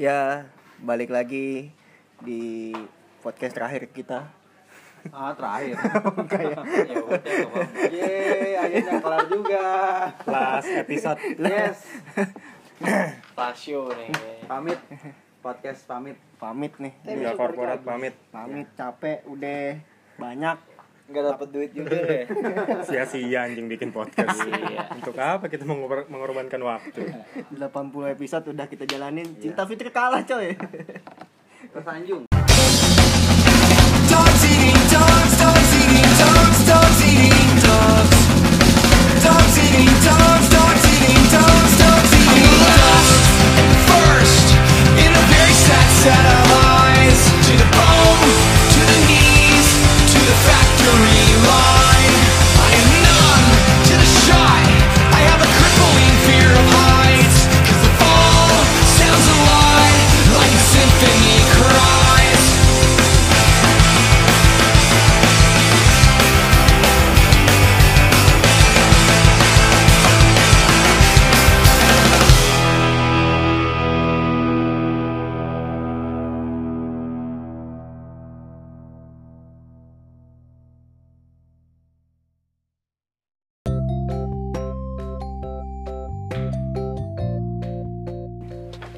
Ya, balik lagi di podcast terakhir kita. Ah terakhir. Kayak ya udah apa-apa. Yeay, akhirnya kelar juga. last episode Yes. Rasio nih Pamit. Podcast pamit. pamit nih. udah korporat pamit Pamit capek udah banyak. Nggak dapet duit juga deh sia-sia anjing bikin podcast Iya. untuk apa kita mengor- mengorbankan waktu 80 episode udah kita jalanin. Cinta Fitri kalah, coy. Tersanjung. Dogs eating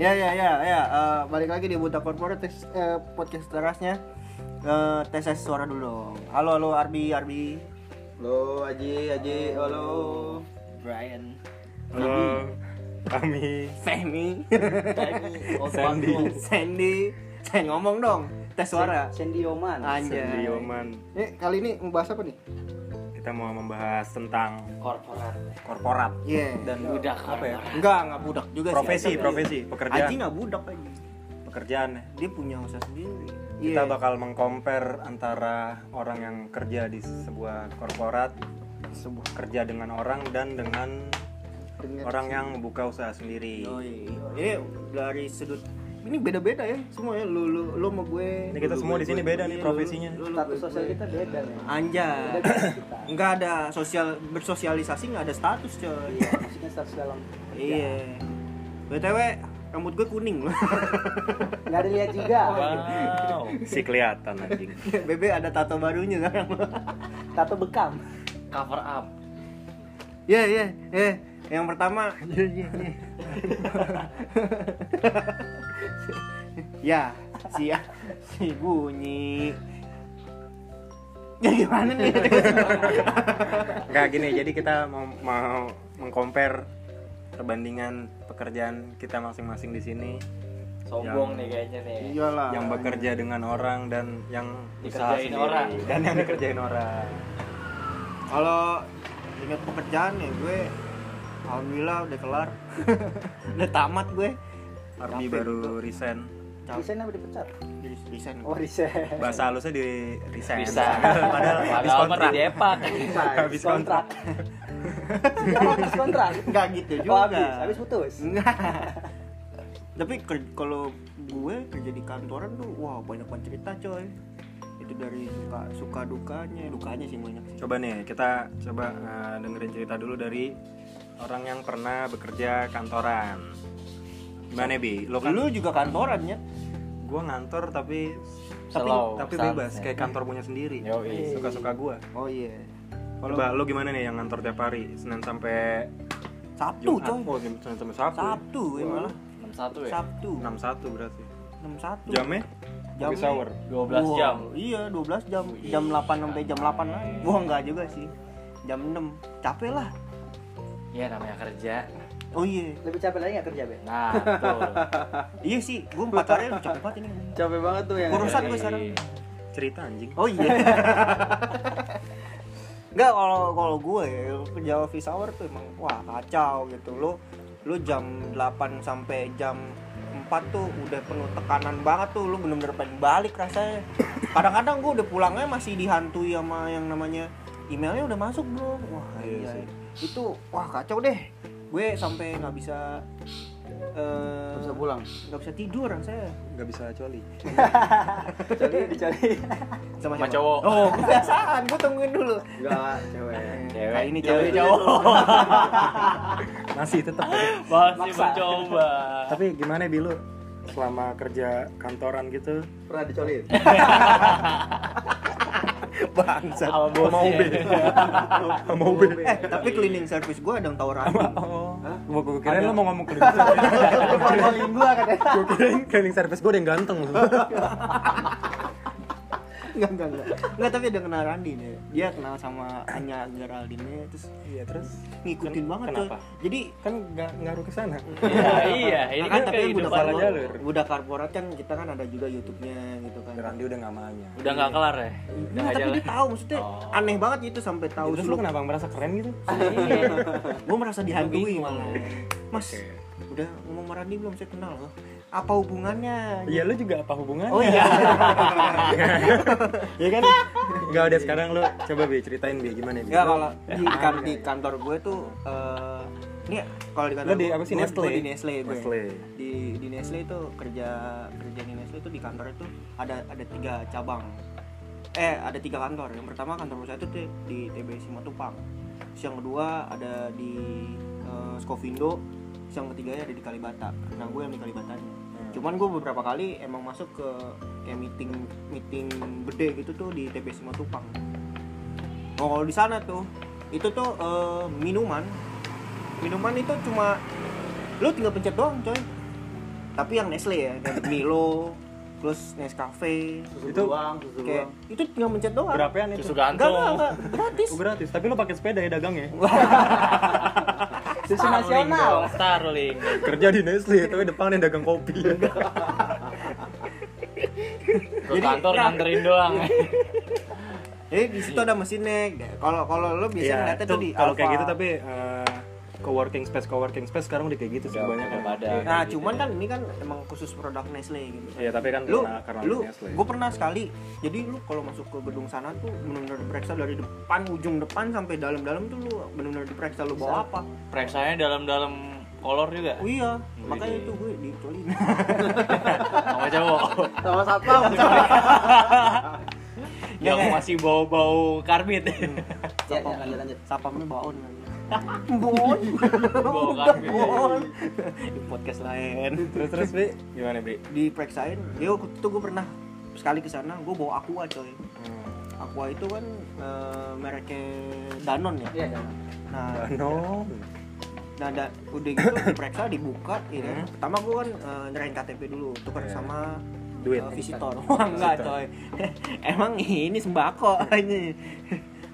Ya ya ya ya eh, balik lagi di Buta Corporate tes, eh, podcast terasnya. Eh, tes suara dulu dong. Halo halo Arbi Arbi. Halo Aji, Aji, halo. Brian. halo kami Femi. Sandy Sandy. Saya ngomong dong. Tes suara. Sandy Oman. Sandy Anjay. Oman Eh, kali ini membahas apa nih? Kita mau membahas tentang korporat korporat Iya. Dan budak apa ya? Enggak, enggak budak juga profesi sih. profesi pekerjaan Aji enggak budak aja. pekerjaan ya. Dia punya usaha sendiri. kita Iya. bakal mengcompare antara orang yang kerja di sebuah korporat sebuah kerja dengan orang dan dengan dengan orang yang membuka usaha sendiri Oh iya. Ini dari sudut ini beda-beda ya semua ya lu lu lu sama gue. Ini kita lu, semua di sini beda nih lu, profesinya. lu, lu, Status gue, sosial kita beda nih. Anjay. Enggak ada sosial bersosialisasi enggak ada status coy. Iya, maksudnya status dalam. Iya. BTW rambut gue kuning loh. Enggak ada lihat juga. wow si kelihatan anjing Bebe ada tato barunya sekarang. Tato bekam. cover up Iya iya eh yang pertama iya iya iya. ya si si bunyi ya gimana nih Nggak gini, jadi kita mau mau mengcompare perbandingan pekerjaan kita masing-masing di sini sombong nih kayaknya nih iyalah yang bekerja dengan orang dan yang usaha Dikerjain sendiri. orang. dan yang dikerjain orang. kalau ingat pekerjaan ya gue alhamdulillah udah kelar udah tamat gue Arbi Capek baru juga. resign. Desain apa dipecat? Di- desain Oh, resign. Bahasa halusnya di resign. bisa Padahal habis kontrak. di depak Habis kontrak. Habis kontrak. nggak gitu juga Oh, habis, habis putus. Tapi kalau gue kerja di kantoran tuh wah banyak banget cerita coy. Itu dari suka suka dukanya, dukanya sih banyak sih. Coba nih kita coba eh, dengerin cerita dulu dari orang yang pernah bekerja kantoran. Gimana bi? Lo kan Lu juga kantoran ya? gua ngantor tapi tapi Slow, tapi santai. bebas kayak kantor punya sendiri. Yoi. Suka-suka gua. Oh iya. Coba lo gimana nih yang ngantor tiap hari? Senin sampai Sabtu coy. Oh, Senin sampai Sabtu. Sabtu ya malah. 61 ya Sabtu. 61 berarti. 61. Jamnya? Jam Office hour. 12 Wah, jam Iya, 12 jam. Jam 8 sampai jam 8 lagi. Wah, enggak juga sih. Jam 6. Capek lah. Ya namanya kerja Oh iya. Lebih capek lagi nggak kerja, Be? nah betul Iya sih, gue 4 hari udah capek banget ini. Capek banget tuh yang Urusan gue sekarang. Cerita anjing. Oh iya. Enggak kalau kalau gue ya kerja office hour tuh emang wah kacau gitu. Lu lu jam 8 sampai jam 4 tuh udah penuh tekanan banget tuh lu bener-bener pengen balik rasanya. Kadang-kadang gue udah pulangnya masih dihantui sama yang namanya emailnya udah masuk belum. Wah, Iya iya. sih. Itu wah kacau deh. Gue sampai nggak bisa eh Nggak bisa pulang. nggak bisa tidur saya nggak bisa coli Dicari, dicari. sama, Sama cowok. oh kebiasaan gue tungguin dulu Enggak, cewek. Cewek. Kali ini Cewek, cewek cowok. masih tetap Masih Maksa. mencoba. tapi gimana bilu selama kerja kantoran gitu Pernah dicolin? bangsat. Sama be mau be eh tapi cleaning service gue ada yang tawaran oh. Gua gua kira lo mau ngomong cleaning service. Ngomongin gua katanya. gua kirain cleaning service gua ada yang ganteng Enggak, enggak, enggak. Enggak, tapi ada kenal Randi nih. Dia kenal sama Anya Geraldine terus iya terus ngikutin banget kenapa? coy. Jadi kan nggak ngaruh ke sana Iya, iya. Ini kan kan tapi hidup salah jalur. budak korporat kan kita kan ada juga YouTube-nya gitu kan. Randi udah nggak maunya Udah nggak kelar ya? Udah Nah, nggak tapi dia tahu maksudnya Oh. aneh banget gitu sampai tahu terus lu kenapa merasa keren gitu Iya. gue merasa dihantui malah. Mas, udah ngomong sama Randi belum saya kenal loh. Apa hubungannya? Iya lu juga apa hubungannya? Oh iya. Iya kan? Enggak udah sekarang lu coba Bi ceritain Bi gimana Bi? Ya Lu- kalau di, kan, di kantor gue tuh eh ini kalau di kantor Lo di apa sih, Nestle? gue di Nestle gue. Nestle. Di di Nestle itu kerja kerja di Nestle itu di kantor itu ada ada tiga cabang. Eh ada tiga kantor. Yang pertama kantor saya itu di, di TB Simatupang. Terus Yang kedua ada di eh, Skovindo. Terus Yang ketiganya ada di Kalibata. Nah gue yang di Kalibatanya. Cuman gue beberapa kali emang masuk ke kayak meeting meeting gede gitu tuh di TB Simatupang. Oh, kalau di sana tuh itu tuh eh, minuman. Minuman itu cuma lu tinggal pencet doang, coy. Tapi yang Nestle ya, dan Milo, terus Nescafe, Susu Itu doang, susu kayak doang. itu tinggal pencet doang. Berapaan itu? Susu Enggak, enggak, gantung. enggak, gratis. Oh, gratis. Tapi lu pakai sepeda ya dagang ya? Susu Starling nasional. dong, Starling. Kerja di Nestle tapi depannya dagang kopi. Ke kantor nganterin doang. Jadi di situ ada mesinnya. Kalau kalau lu biasanya Iya, ngeliatnya tuh di kalau kayak gitu tapi eh, co-working space co-working space sekarang udah kayak gitu sih Udah banyak kan. pada. Iya. Nah, gitu cuman ya. kan ini kan emang khusus produk Nestle gitu. Iya, tapi kan lu karena, karena lu Nestle. gue pernah sekali jadi lu kalau masuk ke gedung sana tuh benar-benar diperiksa dari depan ujung depan sampai dalam-dalam tuh lu benar-benar diperiksa lu bawa apa Periksanya dalam-dalam kolor juga. oh iya Wih. makanya itu gue dicolin Sama cowok. Sama satpam. Yang masih bau-bau karbit. Ya, ya, lanjut lanjut. sapamnya baon baon Bau karbit. baon di podcast lain terus terus Bi gimana Bi? diperiksain ya waktu itu gue pernah sekali ke sana gue bawa aqua coy Hmm. aqua itu kan eh, mereknya Danon ya Iya, kan. nah Danon. Nah, da- udah gitu diperiksa, dibuka, ya kan. Pertama gue kan eh, nyerahin KTP dulu, tukar Iya. sama Duit. eh, visitor. Wah, enggak, coy. Emang ini sembako ini.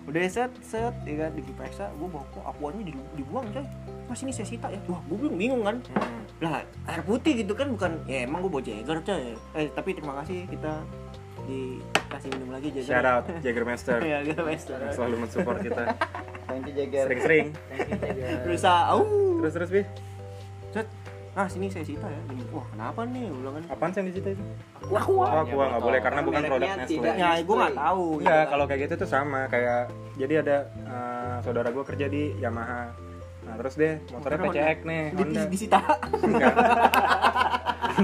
Udah set set ya kan diperiksa, gue bawa kok akuannya di- dibuang, coy. Mas ini saya sita ya. Wah, gue bingung, bingung kan. Hmm. Lah, air putih gitu kan bukan ya emang gue bawa Jagger, coy. Eh, tapi terima kasih kita dikasih minum lagi Jagger. Shout out Jagermaster ya, gitu, Master. yang selalu mensupport kita Thank you Jagger. sering-sering. Thank you Jagger. Berusaha, au. Terus terus Bi. Nah, sini saya sita ya. Wah, kenapa nih? Kan. apaan sih yang di situ itu? Wah, wah. Oh, gua nggak boleh karena bukan Mereknya produk Nestle. tidak. Ya, gue nggak tahu. Enggak, kalau kayak gitu tuh sama kayak jadi ada eh, saudara gue kerja di Yamaha. Nah, terus deh motornya PCX nih, di, di, Honda. disita. Enggak,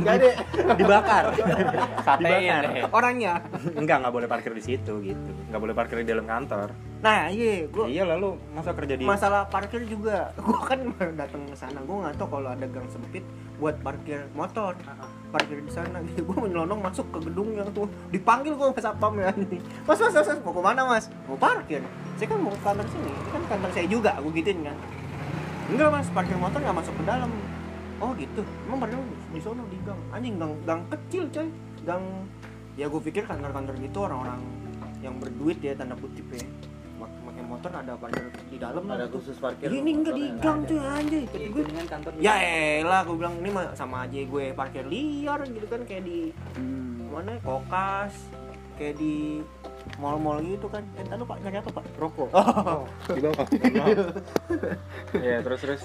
Jadi dibakar. Dibakar. Orangnya. Enggak, nggak boleh parkir di situ gitu. Nggak boleh parkir di dalam kantor. Nah, iya, gue Iya lalu masa kerja di masalah parkir juga. Gue kan datang ke sana, gue nggak tahu kalau ada gang sempit buat parkir motor. Parkir di sana gitu. Gue menyelonong masuk ke gedung yang tuh dipanggil gue mas satpam ya ini. Mas, mas, mas, mas, mau ke mana mas? Mau parkir. Saya kan mau ke kantor sini. Ini kan kantor saya juga. Gue gituin kan. Enggak mas, parkir motor nggak masuk ke dalam. Oh gitu. Emang parkir di sono di gang. Anjing gang gang kecil coy. Gang ya gue pikir kantor-kantor gitu orang-orang yang berduit ya tanda kutip ya. Mak- Pakai motor ada parkir di dalam lah ada gitu. khusus parkir. Ini enggak di gang cuy anjay. Kata itu gue dengan kantor. ya elah gue bilang ini sama aja gue parkir liar gitu kan kayak di Hmm. mana kokas kayak di mall-mall gitu kan. Eh, tadi lu Pak nyari apa, Pak? rokok. di bawah. Iya, terus terus.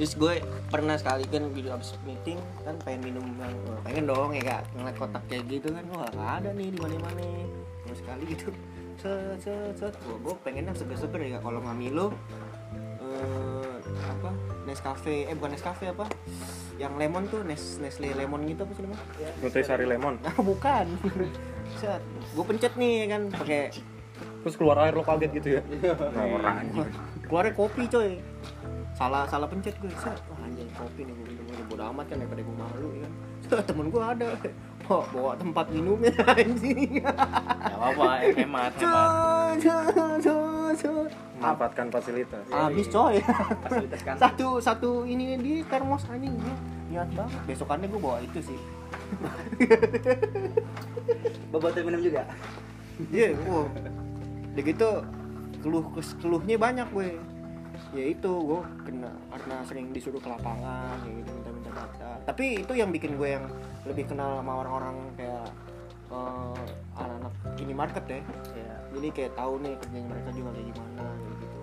Terus gue pernah sekali kan video abis meeting kan pengen minum yang wah, pengen dong ya kak ngeliat kotak kayak gitu kan wah nggak ada nih di mana mana terus sekali gitu. Set set set gue gue pengennya seger-seger ya Kak. kalau nggak Milo eh, apa Nescafe eh bukan Nescafe apa? Yang lemon tuh Nes Nestle lemon gitu apa sih namanya? Nutrisari lemon. nah bukan. Set gue pencet nih kan pakai Terus keluar air lo kaget gitu ya. Norak anjing. keluarnya kopi coy salah salah pencet gue. Set. Wah anjay kopi nih gue minum gue bodo amat kan daripada gue malu ya kan? Temen gue ada. Bawa, bawa tempat minumnya anjing. Gak apa-apa, hemat, hemat. memanfaatkan fasilitas. Habis coy. Fasilitas kantor. satu satu ini di termos anjing. Gua niat banget. Besokannya gue bawa itu sih. Bobotnya minum juga. iya wow udah gitu keluh keluhnya banyak gue ya itu gue kena karena sering disuruh ke lapangan ya gitu minta-minta data tapi itu yang bikin gue yang lebih kenal sama orang-orang kayak eh, anak-anak ini market ya Iya. jadi kayak tahu nih kerjanya mereka juga kayak gimana gitu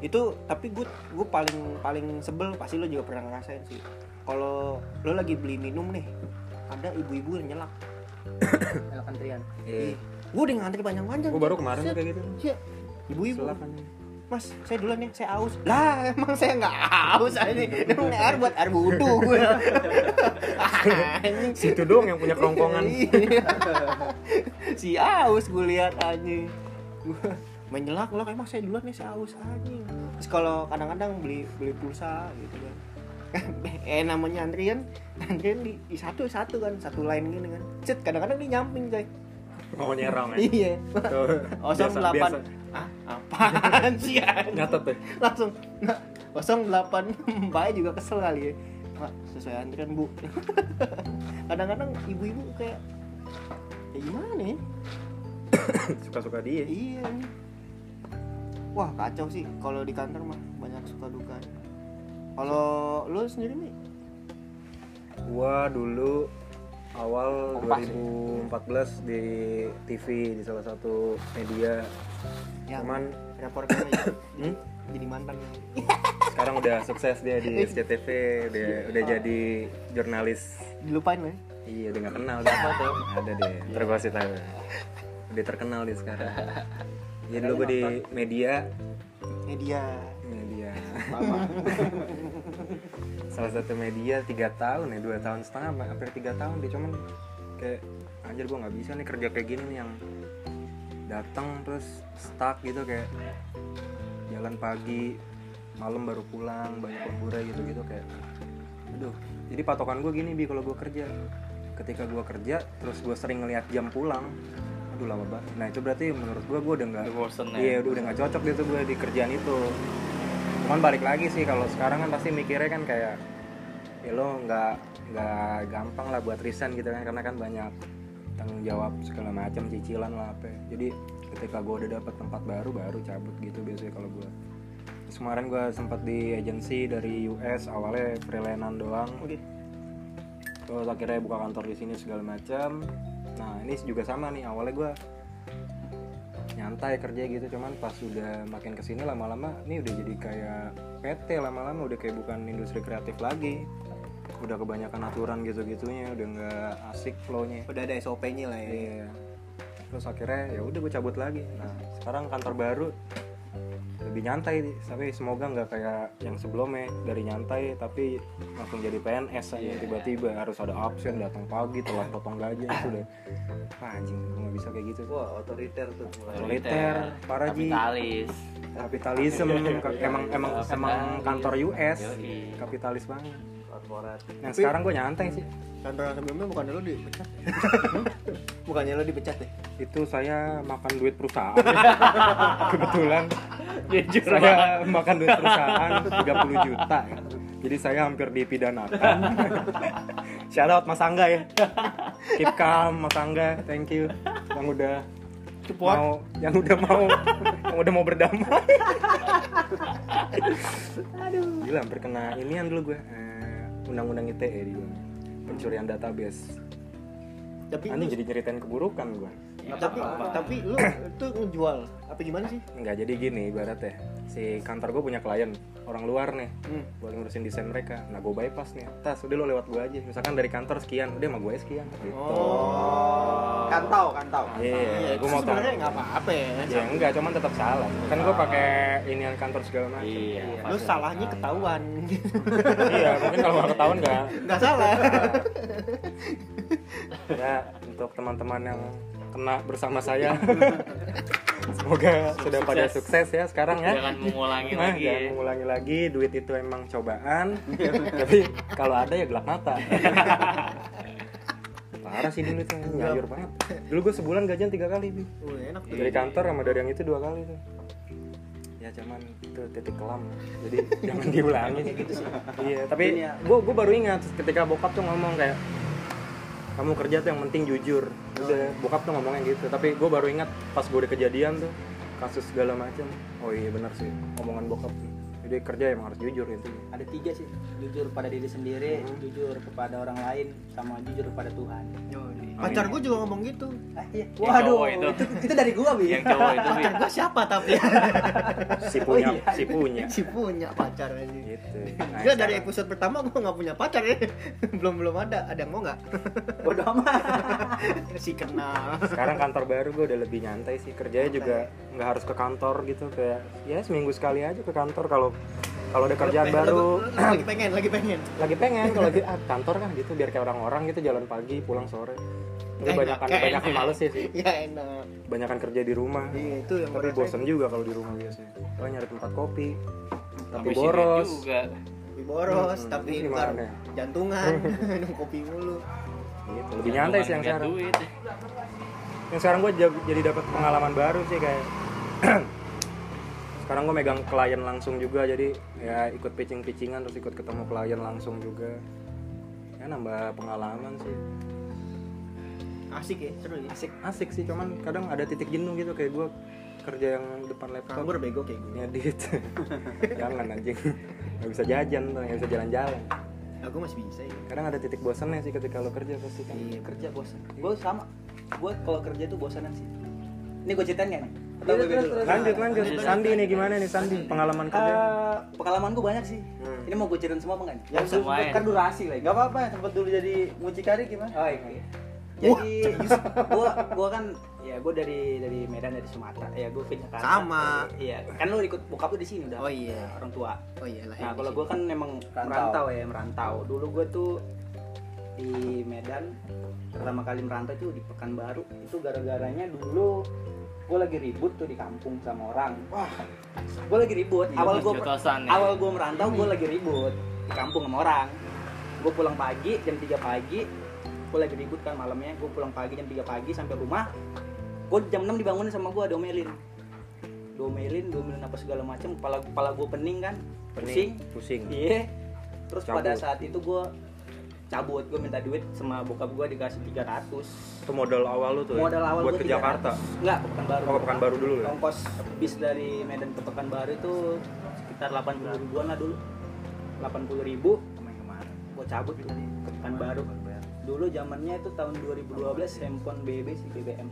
itu tapi gue gue paling paling sebel pasti lo juga pernah ngerasain sih kalau lo lagi beli minum nih ada ibu-ibu yang nyelak Elok antrian. iya gue udah ngantri panjang-panjang gue baru kemarin kayak gitu Iya. ibu-ibu mas saya duluan nih saya aus. Lah emang saya nggak aus ini. Emang air buat air budu gue situ dong yang punya kerongkongan. Iya. Si aus gue lihat aja gue menyelak loh. emang saya duluan nih saya aus aja terus kalau kadang-kadang beli beli pulsa gitu kan. Eh namanya antrian antrian di, di satu satu kan satu lain gini kan. Cet kadang-kadang dia nyamping coy. Mau nyerong ya? Iya. 08 ah apaan sih nyatet deh. Langsung nah, delapan mbak juga kesel kali ya. Pak, sesuai antrian bu. Kadang-kadang ibu-ibu kayak ya gimana ya suka-suka dia. Iya. Nih wah kacau sih kalau di kantor mah banyak suka duka. Kalau lu sendiri nih gua dulu awal Kompas ya? 2014 di TV di salah satu media yang cuman aja hmm? jadi mantan sekarang udah sukses dia di SCTV dia udah jadi jurnalis. Dilupain ya. iya udah nggak kenal siapa tuh? Ada deh gua kasih tahu. Udah terkenal dia sekarang. Jadi dulu gue di media. Media. Media. Salah satu media tiga tahun ya dua tahun setengah apa, hampir tiga tahun dia. Cuman kayak anjir gue nggak bisa nih kerja kayak gini nih yang datang terus stuck gitu kayak jalan pagi malam baru pulang banyak lemburai gitu gitu kayak aduh. Jadi patokan gue gini bi kalau gue kerja. Ketika gue kerja terus gue sering ngeliat jam pulang aduh lama banget. Nah itu berarti menurut gue gue udah nggak ya? iya udah udah nggak cocok gitu gue di kerjaan itu. Cuman balik lagi sih kalau sekarang kan pasti mikirnya kan kayak ya lo nggak nggak gampang lah buat resign gitu kan karena kan banyak tanggung jawab segala macam cicilan lah apa. Jadi ketika gue udah dapat tempat baru baru cabut gitu biasanya kalau gue Terus kemarin gue sempat di agensi dari US awalnya freelanean doang. Oke. Terus akhirnya buka kantor di sini segala macam. Nah ini juga sama nih awalnya gue nyantai kerja gitu cuman pas udah makin ke sini lama-lama ini udah jadi kayak PT lama-lama udah kayak bukan industri kreatif lagi udah kebanyakan aturan gitu-gitunya udah nggak asik flownya udah ada SOP-nya lah ya Iya. Terus akhirnya ya udah gue cabut lagi. Nah sekarang kantor baru lebih nyantai, tapi semoga nggak kayak yang sebelumnya dari nyantai tapi langsung jadi PNS aja tiba-tiba harus ada absen datang pagi telat potong gaji itu udah Wah, anjing gue nggak bisa kayak gitu. Wah, otoriter tuh mulai. Otoriter, parah, Ji. kapitalis Kapitalisme emang emang emang kantor US kapitalis banget. Korporat. Nah sekarang gue nyantai sih. kantor yang sebelumnya bukan lo dipecat? Bukannya lo dipecat ya? Itu saya makan duit perusahaan. Kebetulan jujur saya makan duit perusahaan 30 juta jadi saya hampir dipidanakan. Shout out Mas Angga ya. Keep calm Mas Angga. Thank you. Yang udah Support. mau yang udah mau yang udah mau berdamai. Gila hampir kena inian dulu gue eh, undang-undang ITE dulu pencurian database. Tapi anjing jadi nyeritain keburukan gue tapi tapi lu itu ngejual apa gimana sih? Enggak jadi gini ibarat ya si kantor gue punya klien orang luar nih. Hmm. buat ngurusin desain mereka. Nah gue bypass nih. Tas udah lo lewat gue aja. Misalkan dari kantor sekian udah sama gue sekian. Gitu. Oh. Kantau, kantau. iya gue mau tahu sebenarnya nggak apa-apa ya. Ya enggak cuman tetap salah. Kan gue pakai inian kantor segala macam. Iya lu salahnya ketahuan. Iya mungkin kalau nggak ketahuan nggak. Nggak salah. Ya untuk teman-teman yang kena bersama saya. Semoga sudah pada sukses ya sekarang ya. Jangan mengulangi Nah, lagi. jangan mengulangi lagi duit itu emang cobaan. Tapi kalau ada ya gelap mata. Parah sih dulu tuh nyayur banget. Dulu gue sebulan gajian tiga kali Bi. Enak tuh. dari kantor sama dari yang itu dua kali tuh. Ya cuman itu titik kelam. Jadi jangan diulangi. Gitu sih. Iya tapi Ini ya. gue gue baru ingat ketika bokap tuh ngomong kayak kamu kerja tuh yang penting jujur. Udah bokap tuh ngomongnya gitu. Tapi gue baru ingat pas gue udah kejadian tuh kasus segala macam. Oh iya benar sih. Omongan bokap tuh. Jadi kerja emang harus jujur gitu ada tiga sih jujur pada diri sendiri jujur kepada orang lain sama jujur kepada Tuhan Pacar gue juga ngomong gitu. ah, iya. Waduh itu. itu. itu dari gua bi Yang cowok itu. Pacar gue siapa tapi? si punya si punya si punya pacar aja. gitu Nah, Gue dari episode pertama gue nggak punya pacar ya. belum belum ada. Ada yang mau nggak? bodoh amat si kenal. sekarang kantor baru gue udah lebih nyantai sih kerjanya juga nggak harus ke kantor gitu kayak ya seminggu sekali aja ke kantor kalau kalau ada kerjaan Lu- baru lagi pengen, lagi pengen. lagi pengen kalau di ah, kantor kan gitu biar kayak orang-orang gitu jalan pagi pulang sore tapi Enak, banyak banyak males ya sih Ya enak. banyakan kerja di rumah Iya itu yang tapi bosen juga kalau di rumah biasanya oh nyari tempat kopi tapi boros juga. Kopi boros, Hmm, tapi ntar gimana ya? jantungan, minum kopi mulu. gitu lebih nyantai sih yang sekarang duit. yang sekarang gue jadi dapat pengalaman baru sih kayak sekarang gue megang klien langsung juga jadi ya ikut pitching pitchingan terus ikut ketemu klien langsung juga. Ya nambah pengalaman sih. Asik ya, seru ya. asik asik sih cuman kadang ada titik jenuh gitu kayak gue kerja yang depan laptop. Kabur bego kayak gue. ngedit. Jangan anjing. Nggak bisa jajan tuh nggak bisa jalan-jalan. Aku masih bisa ya. kadang ada titik bosannya sih ketika lo kerja pasti kan. Iya kerja bosan. Gua sama gua kalau kerja tuh bosanan sih. Ini gua ceritain nggak nih Iya, lanjut lanjut Sandi nih gimana nih Sandi pengalaman kerja Eh, pengalaman gue banyak sih. Hmm. Ini mau gue ceritain semua apa enggak? Yang semuanya. kan durasi lah. Gak apa-apa, sempat dulu jadi mucikari gimana? Oh iya. Jadi gua gua kan ya gua dari dari Medan dari Sumatera. Ya gua ke Jakarta. Sama. Iya, kan lu ikut bokap lu di sini udah. Oh iya. Orang tua. Oh iya lah. Nah, kalau gua kan memang Merantau. merantau ya, merantau. Dulu gua tuh di Medan pertama kali merantau itu di Pekanbaru itu gara-garanya dulu gue lagi ribut tuh di kampung sama orang. Wah. Gue lagi ribut. Awal gue ya. awal gue merantau gue lagi ribut di kampung sama orang. Gue pulang pagi jam 3 pagi. Gue lagi ribut kan malamnya. Gue pulang pagi jam 3 pagi sampai rumah. Gue jam 6 dibangunin sama gue domelin. Domelin domelin apa segala macam kepala kepala gue pening kan. Pusing. pusing. Iya. Terus pada Cabut. saat itu gue cabut gue minta duit sama bokap gue dikasih 300 itu modal awal lu tuh ya? modal awal buat ke Jakarta 300. enggak ke Pekanbaru oh ke Pekanbaru dulu ya ongkos bis dari Medan ke Pekanbaru itu sekitar 80 ribuan lah dulu 80 ribu gue cabut tuh ke Pekanbaru dulu zamannya itu tahun 2012 handphone BB sih BBM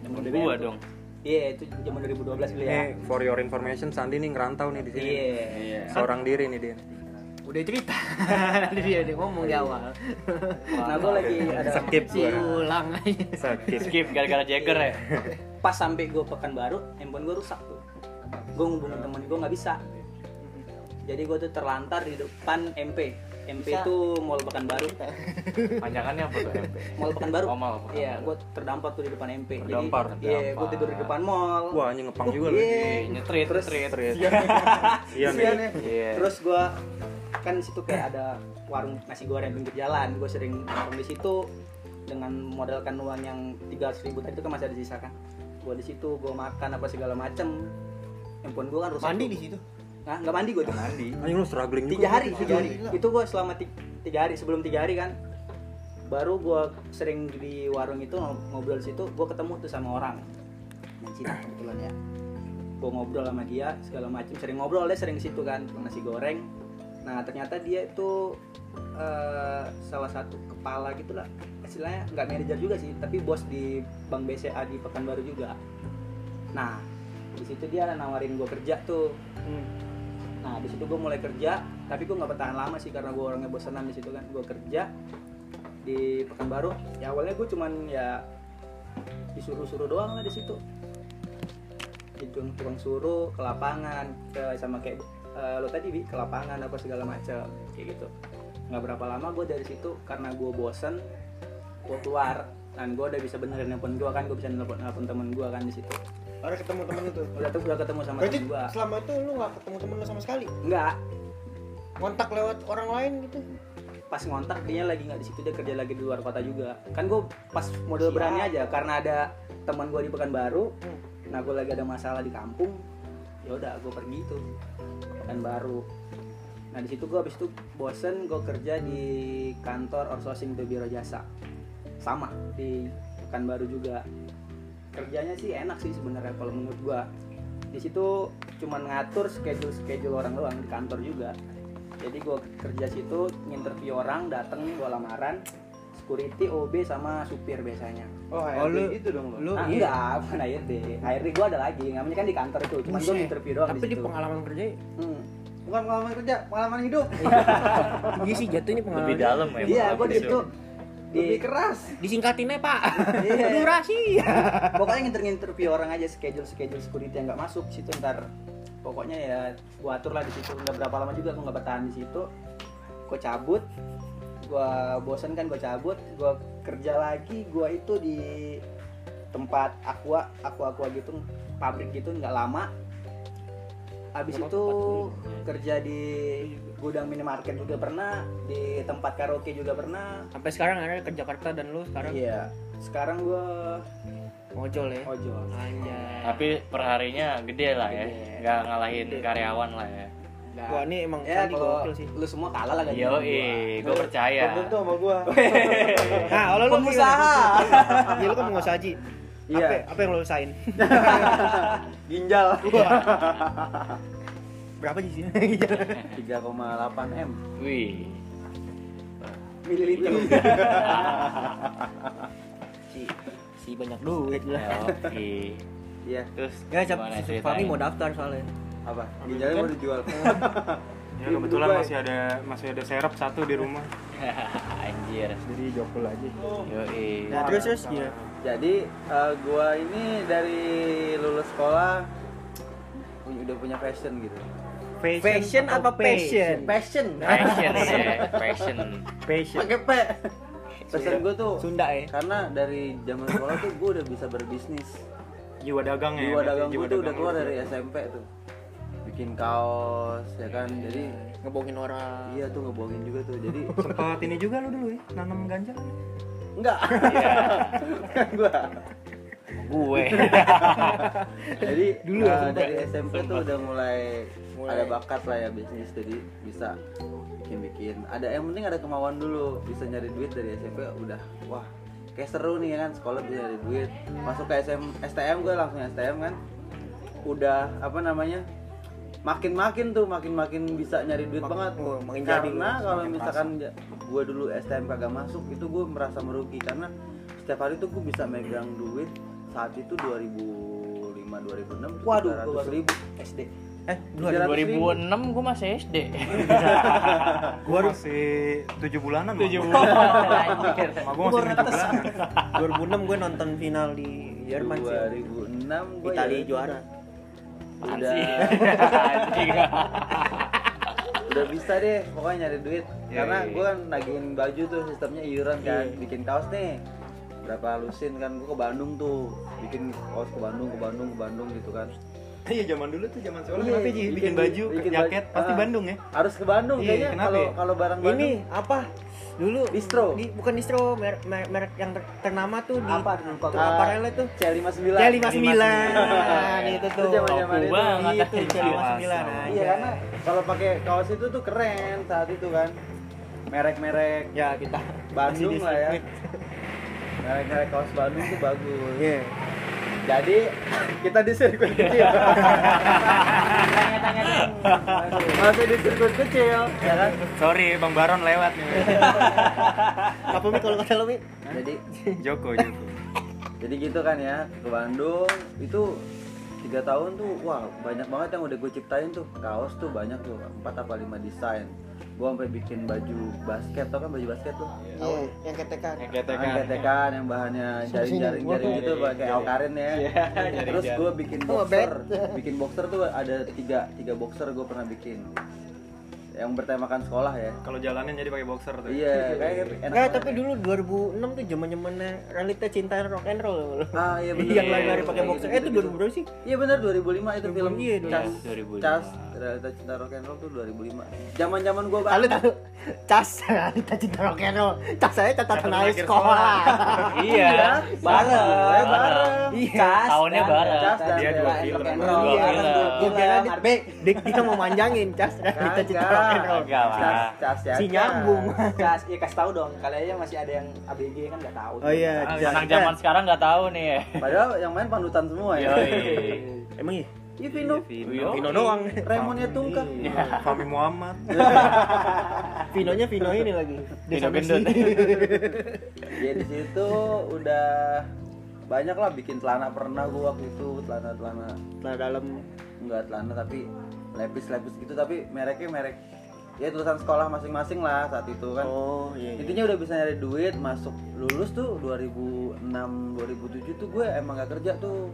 Temen BBM gua dong. iya itu zaman 2012 dulu ya Ini for your information Sandi nih ngerantau nih di sini. iya Iya. Seorang diri nih dia. Udah cerita. Nanti dia dia ngomong di awal. nah gue lagi ada Skip Si gua. ulang aja. Sakit. Skip gara-gara Jagger ya. pas sampai gue Pekanbaru handphone gue rusak tuh gue ngubungin temen gue nggak bisa jadi gue tuh terlantar di depan MP MP Bisa. itu Mall Pekanbaru Panjangannya apa tuh MP? Mall Pekanbaru Oh, Mall Pekanbaru. iya gue terdampar tuh di depan MP Terdampar, jadi iya gue terdampar. tidur di depan mall Wah anjing ngepang juga lu. iya. Ih, Nyetrit, Terus- nyetrit. Iya Iya. Iya. terus gue kan di situ kayak ada warung nasi goreng pinggir jalan gue sering nongkrong di situ dengan modalkan uang yang 300 ribu tadi itu kan masih ada sisa kan gue di situ gue makan apa segala macem handphone gue kan rusak Mandi tuh. di situ. Nah, nggak mandi gue tuh. Mandi. Anjing lu struggling juga. Tiga hari, tiga hari. Itu gue selama ti- tiga hari sebelum tiga hari kan. Baru gue sering di warung itu ngob- ngobrol di situ, gue ketemu tuh sama orang. Yang Cina kebetulan ya. Gue ngobrol sama dia segala macam, sering ngobrol dia sering di situ kan, nasi goreng. Nah ternyata dia itu eh, salah satu kepala gitulah, istilahnya nggak manajer juga sih, tapi bos di Bank BCA di Pekanbaru juga. Nah di situ dia nawarin gue kerja tuh Nah di situ gue mulai kerja, tapi gue nggak bertahan lama sih karena gue orangnya bosanan di situ kan. Gue kerja di Pekanbaru. Ya awalnya gue cuman ya disuruh-suruh doang lah di situ. Itu tukang suruh ke lapangan, ke sama kayak eh, lo tadi bi ke lapangan apa segala macam kayak gitu. Nggak berapa lama gue dari situ karena gue bosan, gue keluar dan gue udah bisa benerin handphone gue kan gue bisa nelpon nelpon temen gue kan di situ Ada ketemu temen itu. udah tuh udah ketemu sama Berarti temen gue selama itu lu nggak ketemu temen lu sama sekali? enggak Kontak lewat orang lain gitu? pas ngontak dia lagi nggak di situ dia kerja lagi di luar kota juga kan gue pas model Siap. berani aja karena ada teman gue di Pekanbaru Hmm. nah gue lagi ada masalah di kampung ya udah gue pergi tuh. Pekanbaru nah di situ gue habis itu bosen gue kerja di kantor outsourcing tuh biro jasa. Sama di Pekanbaru juga. Kerjanya sih enak sih sebenarnya kalau menurut gue di situ cuman ngatur schedule schedule orang doang di kantor juga. Jadi gue kerja situ nginterview orang dateng gue lamaran security OB sama supir biasanya. Oh, Oh, lu- gitu dong Lu ah, iya. enggak bukan HRD HRD gue ada lagi namanya kan di kantor itu gue Buset. interview doang Tapi di situ. pengalaman kerja Hmm. bukan pengalaman kerja pengalaman hidup. Iya sih jatuhnya pengalaman Lebih dalam ya. iya gue pengalaman di situ. Di keras. Disingkatinnya pak. Iya. Durasi pokoknya nginter interview orang aja schedule schedule security yang nggak masuk situ ntar pokoknya ya gua atur lah di situ. Udah berapa lama juga gua nggak bertahan di situ. Gua cabut gua bosen kan gua cabut gua kerja lagi gua itu di tempat aqua aqua aqua gitu pabrik gitu nggak lama. Habis itu kerja di gudang minimarket juga pernah di tempat karaoke juga pernah. Sampai sekarang ada ke Jakarta dan lu sekarang? Iya sekarang gua ojol ya? Ojol. Anjay. Tapi perharinya gede lah ya. Nggak ngalahin Gede. karyawan lah ya. Wah ini emang ya kalau gokil sih lu semua kalah lah Yo, gua. gue percaya. belum tentu sama gua Nah kalau lu Pengusaha. Iya lu kan pengusaha Ji Iya. Apa, apa yang lu usahain? ginjal Berapa Ji sih? 3,8 m Wih. mililiter si, si banyak duit lah Oke. iya Terus Ya? Fahmi mau daftar soalnya apa? Ginjalnya mau dijual. Ya kebetulan masih ada masih ada serep satu di rumah. Anjir. jadi jokul aja. Yo, Nah terus terus? ya jadi eh, gua ini dari lulus sekolah udah punya fashion gitu. Fashion apa passion? passion? Passion. Ya, passion. Passion. pakai p. Fashion gua tuh Sunda ya? karena dari zaman sekolah tuh gua udah bisa berbisnis. Jiwa dagang ya. jiwa dagang gua tuh udah keluar lu. dari SMP tuh bikin kaos ya kan? Jadi Ngebohongin orang. Iya tuh ngebohongin juga tuh. Jadi Sempat ini juga lu dulu ya, nanam ganja. enggak. Gua. Gue. jadi Dulu sumpah. dari SMP tuh udah mulai, Mulai. ada bakat lah ya bisnis. Jadi bisa bikin bikin ada yang penting ada kemauan dulu. Bisa nyari duit dari SMP udah. Wah kayak seru nih ya kan? Sekolah bisa nyari duit. Masuk ke SM, STM gue langsung STM kan. Udah apa namanya makin makin tuh makin makin bisa nyari duit Mak- banget oh, makin jadi karena lu, kalau makin misalkan gue dulu STM kagak masuk itu gue merasa merugi karena setiap hari tuh gue bisa megang duit saat itu 2005 2006 waduh 300 gua baru ribu SD Eh 300 ribu. 2006 gue masih SD. Gua masih tujuh bulanan. Tujuh Mak. bulan. Anjir. Mak gua masih tujuh bulanan. 2006 gue nonton final di Jerman sih 2006 gue Italia juara Apaan udah sih? Udah bisa deh pokoknya nyari duit Iya, karena iya. gue kan nagihin baju tuh sistemnya iuran kan Iya. bikin kaos nih berapa lusin kan gue ke Bandung tuh bikin kaos ke Bandung ke Bandung ke Bandung gitu kan Iya zaman dulu tuh zaman sekolah Iya, kenapa Ji? Bikin, bikin- baju, bikin jaket baju. pasti Ah. Bandung ya. harus ke Bandung Iya, kayaknya kalau ya? kalau barang Bandung Ini apa? Dulu Distro. di, bukan distro merek, merek, merek yang ter- ternama tuh di Apa? tuh aparelnya tuh C59 C59 itu tuh Itu zaman-zaman Topu itu. banget. itu C59 aja iya karena kalau pakai kaos itu tuh keren saat itu kan merek-merek ya kita Bandung lah ya merek-merek kaos Bandung tuh bagus Iya. Jadi kita di sirkuit kecil. Masih di sirkuit kecil ya kan? Sorry Bang Baron lewat nih. apa mi kalau kata lo mi? Jadi Joko, Joko. jadi gitu kan ya ke Bandung itu tiga tahun tuh wah banyak banget yang udah gue ciptain tuh. Kaos tuh banyak tuh empat apa lima desain gue sampai bikin baju basket tau kan baju basket tuh iya yang ketekan Yang Yang ketekan. ketekan yang bahannya jaring-jaring jaring gitu Jaring, pakai jaring. alkarin ya. jaring, Terus gue bikin Oh, boxer, bikin boxer tuh ada tiga tiga boxer gue pernah bikin. yang bertemakan sekolah ya Kalau jalannya jadi pakai boxer tuh. iya kayak enak Enggak, banget tapi dulu 2006 tuh zaman-zamannya realita cinta rock and roll. ah iya bener Yang lari-lari pakai boxer. Eh itu gitu-gitu. 2000 berapa sih? Iya benar 2005 itu film Iya, Cas, 2005. Cas, Realita Cinta Rock and Roll tuh 2005. Zaman-zaman gua Lalu banget. tahu cas realita cinta rock and roll. Cas saya catatan akhir sekolah. Iya. bareng, Bareng. bareng. Iya. Cas, Tahunnya bareng. Cas dan Dia dua Rock film. Gua film. kira dia- Arbe. Dik dia mau manjangin cas realita cinta rock and roll. Cas, cas, ya. Si nyambung. Cas, iya kasih tahu dong. Kali aja masih ada yang ABG kan nggak tahu. Oh iya, Ah. Anak zaman sekarang nggak tahu nih ya. Padahal yang main panutan semua ya. Emang iya? Iya Vino. Yo. Vino doang. Raimonnya tungkah. Fahmi Muhammad. Vinonya Vino ini lagi. Vino gendut. Ya di situ udah banyak lah bikin celana pernah gua waktu itu celana celana Nah, dalam enggak celana tapi lepis-lepis gitu tapi mereknya merek ya tulisan sekolah masing-masing lah saat itu kan Oh, iya. iya. intinya udah bisa nyari duit masuk lulus tuh 2006 2007 tuh gue emang gak kerja tuh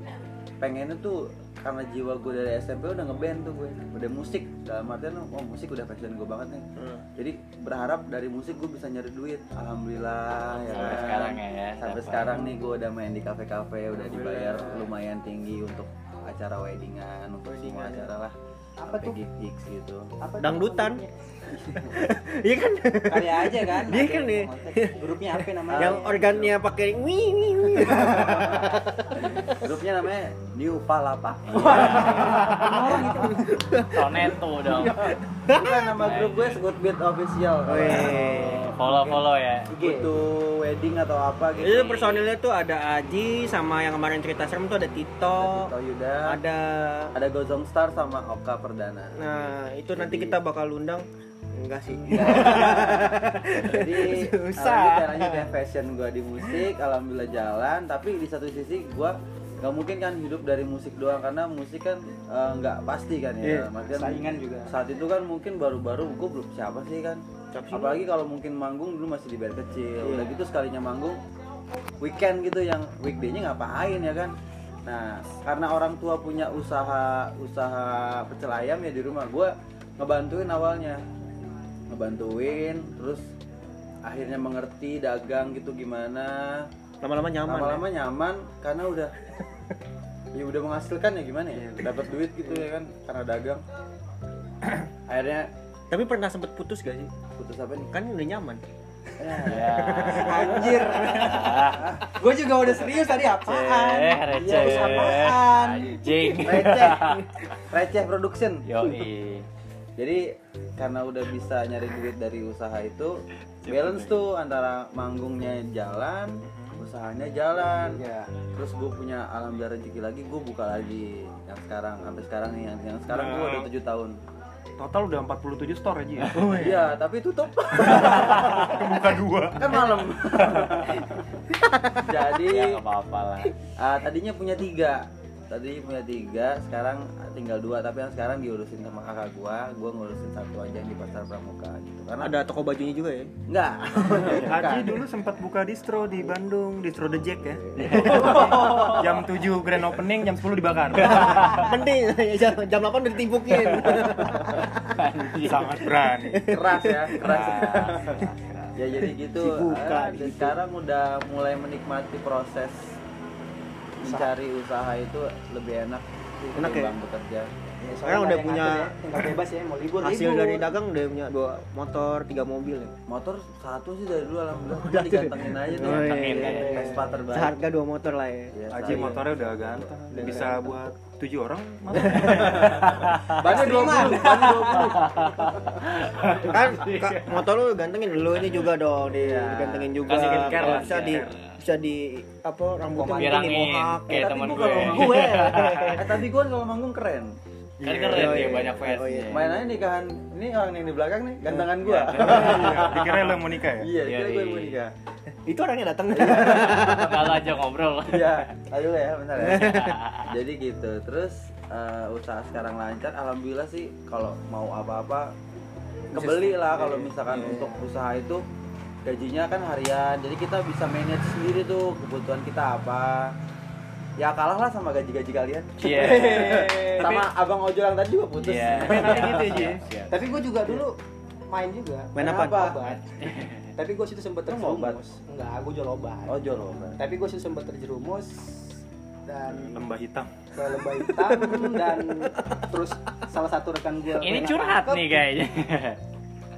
pengennya tuh karena jiwa gue dari SMP udah ngeband tuh gue udah musik dalam artian oh musik udah passion gue banget nih Hmm. jadi berharap dari musik gue bisa nyari duit alhamdulillah ya Sampai kan. sekarang ya, ya. sampai Sampai. sekarang nih gue udah main di kafe-kafe udah dibayar lumayan tinggi untuk acara weddingan untuk semua acara lah Apa tuh? gigs gitu Apa tuh Dangdutan. Iya kan? Kali aja kan. Dia kan yang nih. Grupnya apa namanya? Yang organnya pakai wih wih wih. grupnya namanya New Palapa Soneto dong. bukan nama grup gue Good Beat Official Oh, iya. Follow follow ya. butuh wedding atau apa gitu Itu personilnya tuh ada Aji sama yang kemarin cerita serem tuh ada Tito, Tito Yuda ada ada Gozong Star sama Oka Perdana Nah, itu nanti kita bakal undang enggak sih. jadi Susah. lanjut ya lanjut ya fashion gue di musik alhamdulillah jalan tapi di satu sisi gue nggak mungkin kan hidup dari musik doang karena musik kan eh, nggak pasti kan ya dalam artian Saingan juga. saat itu kan mungkin baru-baru gue belum siapa sih kan Siapa sih apalagi kalau mungkin manggung dulu masih di band kecil Iya. udah gitu sekalinya manggung weekend gitu yang weekday-nya ngapain ya kan nah karena orang tua punya usaha usaha pecel ayam ya di rumah gue ngebantuin awalnya ngebantuin terus akhirnya mengerti dagang gitu gimana Lama-lama nyaman. ya? lama-lama nyaman karena udah ya udah menghasilkan ya gimana ya dapat duit gitu ya kan karena dagang akhirnya Tapi pernah sempet putus gak sih? putus apa nih Kan udah nyaman. ya, Ya. Anjir. Gue juga udah serius tadi apaan? Receh, receh. Iya, apaan? Anjing. receh receh production Yoi. Jadi karena udah bisa nyari duit dari usaha itu balance tuh antara manggungnya jalan usahanya jalan Ya. terus gue punya alhamdulillah rezeki lagi gue buka lagi yang sekarang sampai sekarang nih yang, yang sekarang gue udah tujuh tahun Total udah 47 store aja ya. iya tapi tutup Buka dua. kan malam jadi Ya nggak apa-apa lah. ah, tadinya punya tiga tadi punya tiga sekarang tinggal dua tapi yang sekarang diurusin sama kakak gua gua ngurusin satu aja yang di pasar pramuka gitu karena Ada toko bajunya juga ya. enggak Haji dulu sempat buka distro di Bandung, distro The Jack ya. jam 7 grand opening, jam 10 dibakar. Penting jam, jam 8 udah ditimpukin. Sangat berani. keras ya keras ya jadi gitu Si buka ah, gitu. sekarang udah mulai menikmati proses mencari usaha itu lebih enak Enak ya? bekerja Ya, Sekarang soalnya udah punya- ya. bebas ya mau libur Hasil libur. dari dagang udah punya dua motor, tiga mobil ya. motor satu sih dari dulu alhamdulillah Udah digantengin aja tuh iya. Gantengin. Vespa terbaik Seharga dua motor lah ya. Iya, saya- motornya udah ganteng. Bisa buat 7 orang. Bannya 20, bannya 20 kan ka, motor lu gantengin lu ini juga dong di Iya. digantengin juga. Kasih skincare lah, bisa di bisa di apa rambutnya mungkin Pirangin, dimohak kayak tapi teman gue. kalau gue. eh tapi gue kalau manggung keren Kan keren Oh, ya iya. banyak Oh, fansnya. iya. main aja nikahan ini orang yang di belakang nih gantengan gue Iya, Dikira lo mau nikah ya? iya Iya, kira gue mau nikah. Itu orangnya datang Kalau aja ngobrol. iya ayo ya bentar ya. Jadi gitu terus eh, usaha sekarang lancar alhamdulillah sih kalau mau apa-apa kebeli lah kalau misalkan untuk usaha itu. Gajinya kan harian jadi kita bisa manage sendiri tuh kebutuhan kita apa ya kalah lah sama gaji-gaji kalian Iya. sama abang ojol yang tadi juga putus Iya. Kayak gitu aja. Siap. Tapi gue juga dulu main juga. Main apa? Obat. Tapi gue situ obat? terjerumus. Enggak, gue jual obat. Oh jual obat. Tapi gue situ sempet terjerumus dan lembah hitam ke lembah hitam dan terus salah satu rekan gue Ini curhat nih kayaknya.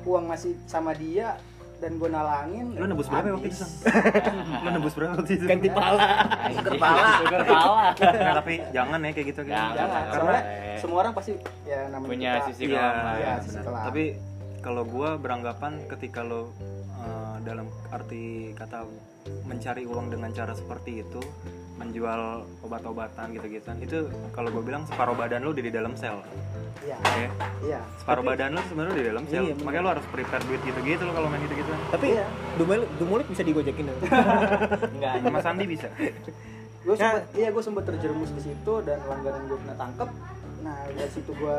uang masih sama dia dan gue nalangin lu nebus berapa waktu itu lu nebus berapa waktu itu ganti pala Kepala. Kepala. Nah, tapi jangan ya kayak gitu kayak Jangan. jangan Jangan. soalnya Boleh. semua orang pasti ya namanya Punya kita, sisi Iya, kelam lah iya, ya. kelam. tapi kalau gua beranggapan ketika lo dalam arti kata mencari uang dengan cara seperti itu menjual obat-obatan gitu-gitu itu kalau gue bilang separuh badan lo di dalam sel iya oke iya separuh badan lo sebenarnya di dalam sel Iya, bener. makanya lo harus prepare duit gitu-gitu lo kalau main gitu-gitu tapi Iya. Dumulik, Dumulik bisa digojekin dong. Enggak. sama Sandi bisa gue Nah. sempet iya gue sempet terjerumus di situ dan langganan gue kena tangkep nah dari situ gue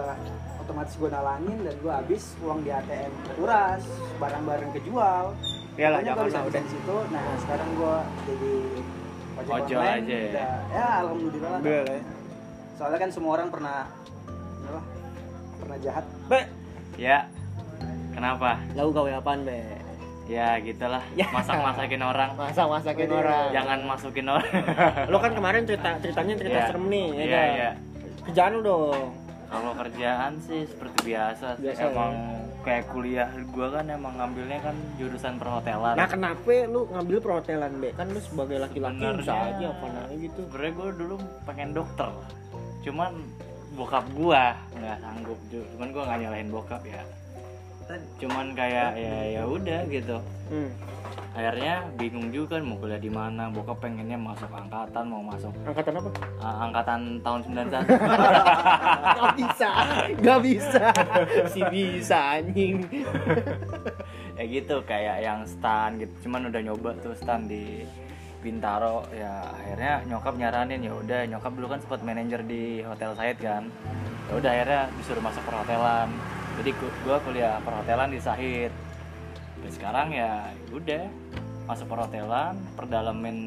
otomatis gue nalangin dan gue habis uang di ATM kuras barang-barang kejual Iyalah, Makanya jangan lah, udah. di situ nah sekarang gue jadi ojek Ojol online, aja ya. udah, ya alhamdulillah lah. Lah ya. soalnya kan semua orang pernah apa, pernah jahat Be, Ya. Kenapa? lau gawe apaan, Be? Ya gitulah. Ya. Masak-masakin orang. Masak-masakin orang. Jangan masukin orang. Lo kan kemarin cerita ceritanya cerita Iya. serem nih, ya Iya, kan? iya. Kerjaan lu dong. Kalau kerjaan sih seperti biasa, sih. Biasa, emang kayak kuliah gua kan emang ngambilnya kan jurusan perhotelan. Nah, kenapa lu ngambil perhotelan, Be? Kan lu sebagai laki-laki bisa aja apa namanya gitu. Sebenarnya gue dulu pengen dokter, cuman bokap gua nggak sanggup. Cuman gua nggak nyalahin bokap ya. Cuman kayak ya ya udah gitu. Hmm. Akhirnya bingung juga kan mau kuliah di mana. Bokap pengennya masuk angkatan, mau masuk Angkatan apa? uh, angkatan tahun 91. Gak bisa, gak bisa. Si bisa anjing. ya gitu kayak yang stand gitu cuman udah nyoba tuh stand di Bintaro ya akhirnya nyokap nyaranin ya udah nyokap dulu kan sempat manajer di hotel Said kan ya udah akhirnya disuruh masuk perhotelan jadi gu- gua kuliah perhotelan di Sahid dan sekarang ya udah masuk perhotelan perdalamin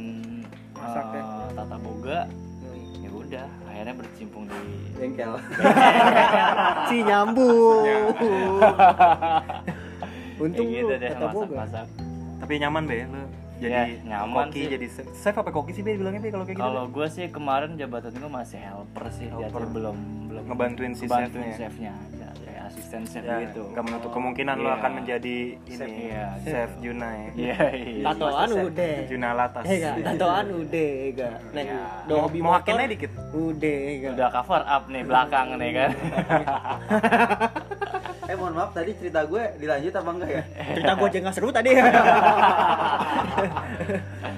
Masak ya? eh, tata boga ya udah akhirnya bercimpung di Bengkel. si nyambung. Untung ya lu gitu deh kata boga. masak-masak tapi nyaman be lo jadi Ya, nyaman koki sih. jadi chef apa koki sih be bilangnya be kalau kayak gitu Kalau gue sih kemarin jabatan gue masih helper sih, Helper. jadi belum belum Ngebantuin si ngebantuin chefnya. chefnya, ya, kayak asisten chef ya, gitu. nggak menutup kemungkinan lo Iya. akan menjadi Chef, ini iya. chef Juna ya Iya iya. Tatoan udah. Juna Latas gak, tatoan udah gak. Nah, Iya. do mau, hobi mau hakinnya dikit Udah gak. Udah cover up nih belakang nih kan. Eh mohon maaf tadi cerita gue dilanjut apa enggak ya? Cerita gue aja gak seru tadi.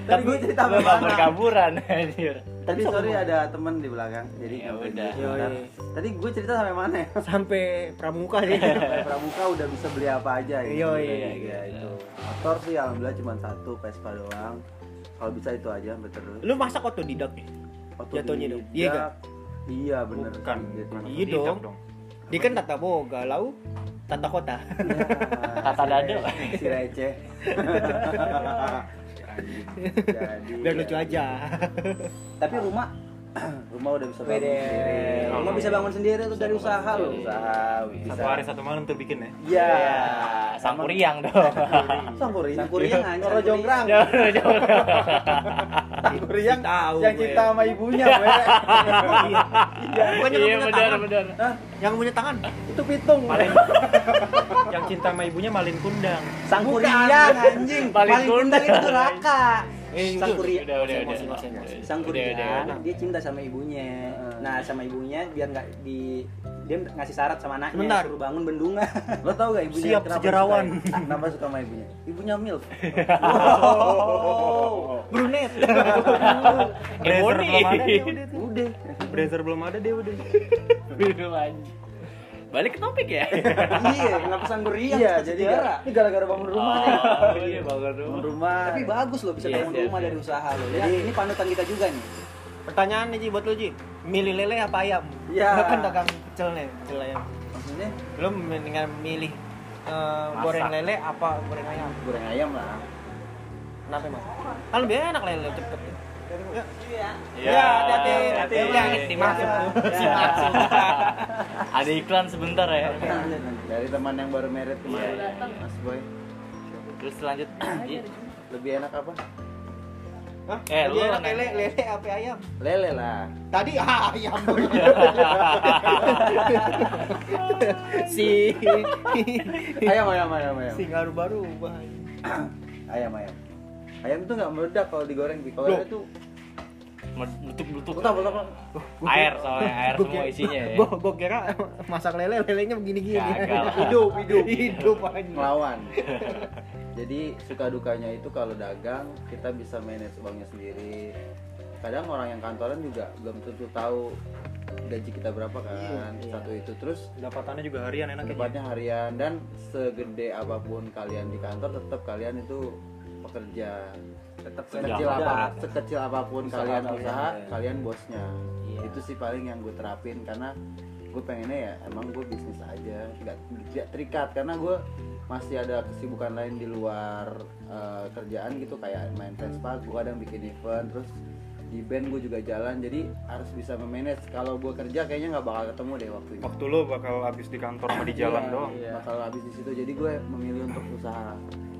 Tadi gue cerita apa berkaburan anjir. Tadi sorry ada temen di belakang. Jadi Ya udah. Tadi gue cerita sampai mana ya? Sampai pramuka sih. Sampai Pramuka udah bisa beli apa aja ya. Iya, iya, itu. Motor sih alhamdulillah cuma satu Vespa doang. Kalau bisa itu aja sampai terus. Lu masak otodidak ya? Jatuhnya dong. Iya, Otodidak. Iya bener. Bukan, bukan Iya otodidak dong. Dia kan tata boga, lau tata kota. Tata dado. si receh. Jadi Biar lucu aja. Tapi rumah rumah udah bisa bangun Wede. sendiri. Rumah bisa bangun sendiri tuh dari usaha lo. Usaha bisa. satu hari satu malam tuh bikin ya Iya. Ya, sang kuriang dong. Sangkuriang. Sangkuriang anjing. Toro jonggrang. Jauh. Sangkuriang Tahu yang cinta sama ibunya. Iya. Bukannya Iya yang punya benar tangan. benar. Yang punya tangan. Itu pitung. yang cinta sama ibunya malin kundang Sangkuriang anjing. Paling Paling kundang itu Raka. Eh. Sangkuriang. Udah udah udah. Emosi, emosi, emosi. Udah, Sangkuriang udah, udah. dia cinta sama ibunya. Nah, sama ibunya biar nggak di dia ngasih syarat sama anaknya Sebentar. suruh bangun bendungan. Lo tau gak ibunya Siap, kenapa sejarawan. Suka, kenapa suka sama ibunya? Ibunya milf. Oh. Brunet. Blazer Ebony. belum ada dia udah. Blazer belum ada dia udah Minum aja. Balik ke topik ya. iya, kenapa sangkuriang? Iya, jadi gara- ini gara-gara bangun rumah nih. Oh, iya bangun rumah. rumah. Tapi bagus loh bisa Yes, bangun yes, rumah yes. dari usaha lo. Jadi ini panutan kita juga nih. Pertanyaan nih Ji buat lu Ji. Milih lele apa ayam? Iya. Lu kan dagang pecel nih, pecel ayam. Maksudnya Lu mendingan milih eh, Masak. goreng lele apa goreng ayam? goreng ayam lah. Kenapa emang? Kan lebih enak lele cepet. Iya, Ya, hati-hati. hati-hati. Hati-hati. Dimasuk. Dimasuk. Ada iklan sebentar ya. Dari teman yang baru merit kemarin, Mas Boy. Terus lanjut. Ji. Lebih enak apa? Hah? Eh, lu enak lele, lele apa ayam? Lele lah. Tadi ah, ayam boy. si Ayam, ayam, ayam, ayam. si ngaruh baru bahaya. Ayam, ayam. Ayam itu nggak meledak kalau digoreng. Kalau lele tuh Betuk-betuk. betul betul. Air soalnya air semua isinya ya. Gua gua kira masak lele lelenya begini-gini. Gagal. Hidup, hidup, hidup aja. Ngelawan. Jadi suka dukanya itu kalau dagang kita bisa manage uangnya sendiri. Kadang orang yang kantoran juga belum tentu tahu gaji kita berapa kan. Iya, Satu itu terus Pendapatannya juga harian enak Tempatnya harian dan segede apa pun kalian di kantor tetap kalian itu pekerja. tetap Sekecil Kerja. apa sekecil apa pun Usaha kalian kalian, usaha, ya. kalian bosnya. Iya. Itu sih paling yang gue terapin karena gue pengennya ya emang gue bisnis aja nggak tidak terikat karena gue masih ada kesibukan lain di luar eh, kerjaan gitu kayak main Vespa gue kadang bikin event terus di band gue juga jalan jadi harus bisa memanage. Kalau gue kerja kayaknya nggak bakal ketemu deh waktunya. Waktu lu bakal habis di kantor sama di jalan Iya, doang. iya. bakal habis di situ. Jadi gue memilih untuk usaha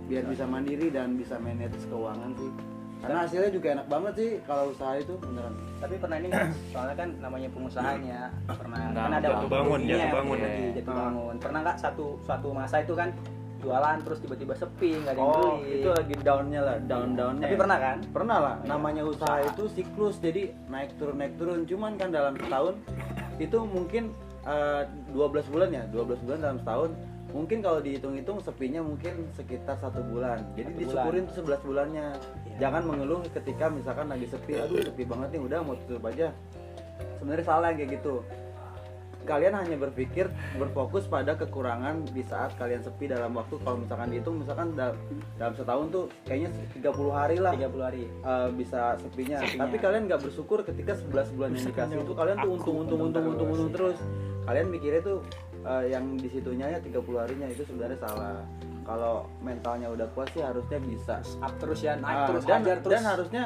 biar bisa mandiri dan bisa manage keuangan sih karena hasilnya juga enak banget sih kalau usaha itu beneran tapi pernah ini nggak? soalnya kan namanya pengusahanya pernah Nah, kan ada jatuh waktu bangun, ruginya, jatuh bangun. lagi jatuh Ah. bangun pernah nggak satu suatu masa itu kan jualan terus tiba-tiba sepi nggak ada yang oh beli itu lagi downnya lah down downnya tapi pernah kan pernah lah namanya usaha itu siklus jadi naik turun naik turun cuman kan dalam setahun itu mungkin eh, 12 bulan ya 12 bulan dalam setahun mungkin kalau dihitung-hitung sepinya mungkin sekitar satu bulan. Jadi Satu disyukurin tuh 11 bulannya. Jangan mengeluh ketika misalkan lagi sepi. Aduh sepi banget nih udah mau tutup aja. Sebenarnya salah yang kayak gitu. Kalian hanya berpikir berfokus pada kekurangan di saat kalian sepi dalam waktu. Kalau misalkan dihitung misalkan da- dalam setahun tuh kayaknya 30 hari lah 30 hari. uh, bisa sepinya. Sepinya. Tapi kalian nggak bersyukur ketika 11 bulan yang dikasih itu kalian tuh untung untung untung untung untung terus. Kalian mikirnya tuh uh, yang di situnya ya 30 harinya itu sebenarnya salah. Kalau mentalnya udah kuat sih harusnya bisa. up terus ya naik Ah, terus dan, terus dan harusnya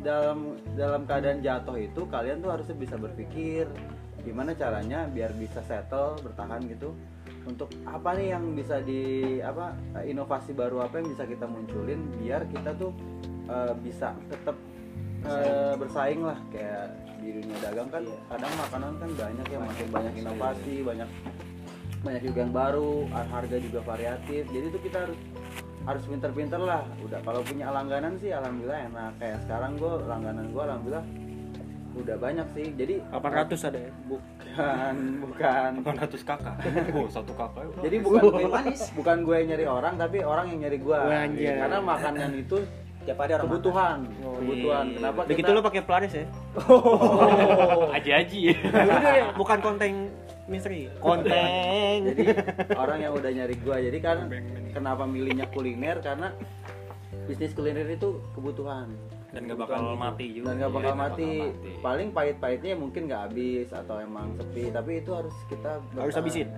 dalam dalam keadaan jatuh itu kalian tuh harusnya bisa berpikir gimana caranya biar bisa settle bertahan gitu untuk apa nih yang bisa di apa inovasi baru apa yang bisa kita munculin biar kita tuh eh, bisa tetap eh, bersaing lah kayak di dunia dagang kan kadang makanan kan banyak ya makin banyak inovasi banyak banyak juga yang baru harga juga variatif. Jadi tuh kita harus harus pinter-pinter lah. Udah kalau punya langganan sih alhamdulillah enak. Kayak sekarang gue langganan gue alhamdulillah udah banyak sih. Jadi 800 ada ya. bukan bukan. 800 kakak. Oh, satu kakak. ya, jadi bukan gue bukan gue yang nyari orang tapi orang yang nyari gue karena makanan itu tiap hari orang kebutuhan Oh, kebutuhan iya. kenapa Begitu kita lo pakai pelaris ya. Aji-aji. Udah, bukan konten misteri. Konten. jadi orang yang udah nyari gua jadi kan kenapa milihnya kuliner karena bisnis kuliner itu kebutuhan Dan gak bakal mati juga. dan nggak bakal Iya, nggak mati. bakal mati. paling pahit-pahitnya mungkin nggak habis atau emang sepi tapi itu harus kita Harus bertahan. habisin.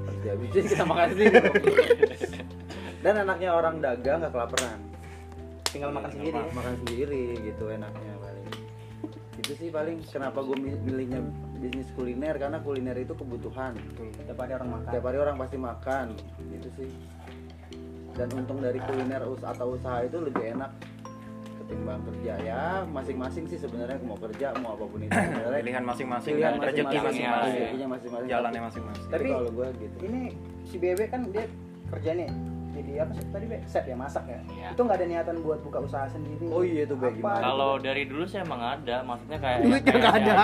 harus dihabisin kita makan sendiri dan anaknya orang dagang nggak kelaparan tinggal makan sendiri. ya. makan sendiri gitu enaknya paling. Itu sih paling kenapa gue milihnya bisnis kuliner karena kuliner itu kebutuhan. Tiap hari orang makan. Tiap hari orang pasti makan. Gitu sih. Dan untung dari kuliner us atau usaha itu lebih enak ketimbang kerja. Ya masing-masing sih sebenarnya mau kerja mau apa pun itu. Sebenarnya Pilihan masing-masing pilihan dan rezeki masing-masing Jalannya masing-masing. tapi kalau gue gitu. ini si Bebe kan dia kerja nih jadi apa sih tadi Be? chef ya masak ya Iya. itu nggak ada niatan buat buka usaha sendiri oh iya tuh Be, gimana Kalau dari dulu sih emang ada, maksudnya kayak Duitnya nggak ada.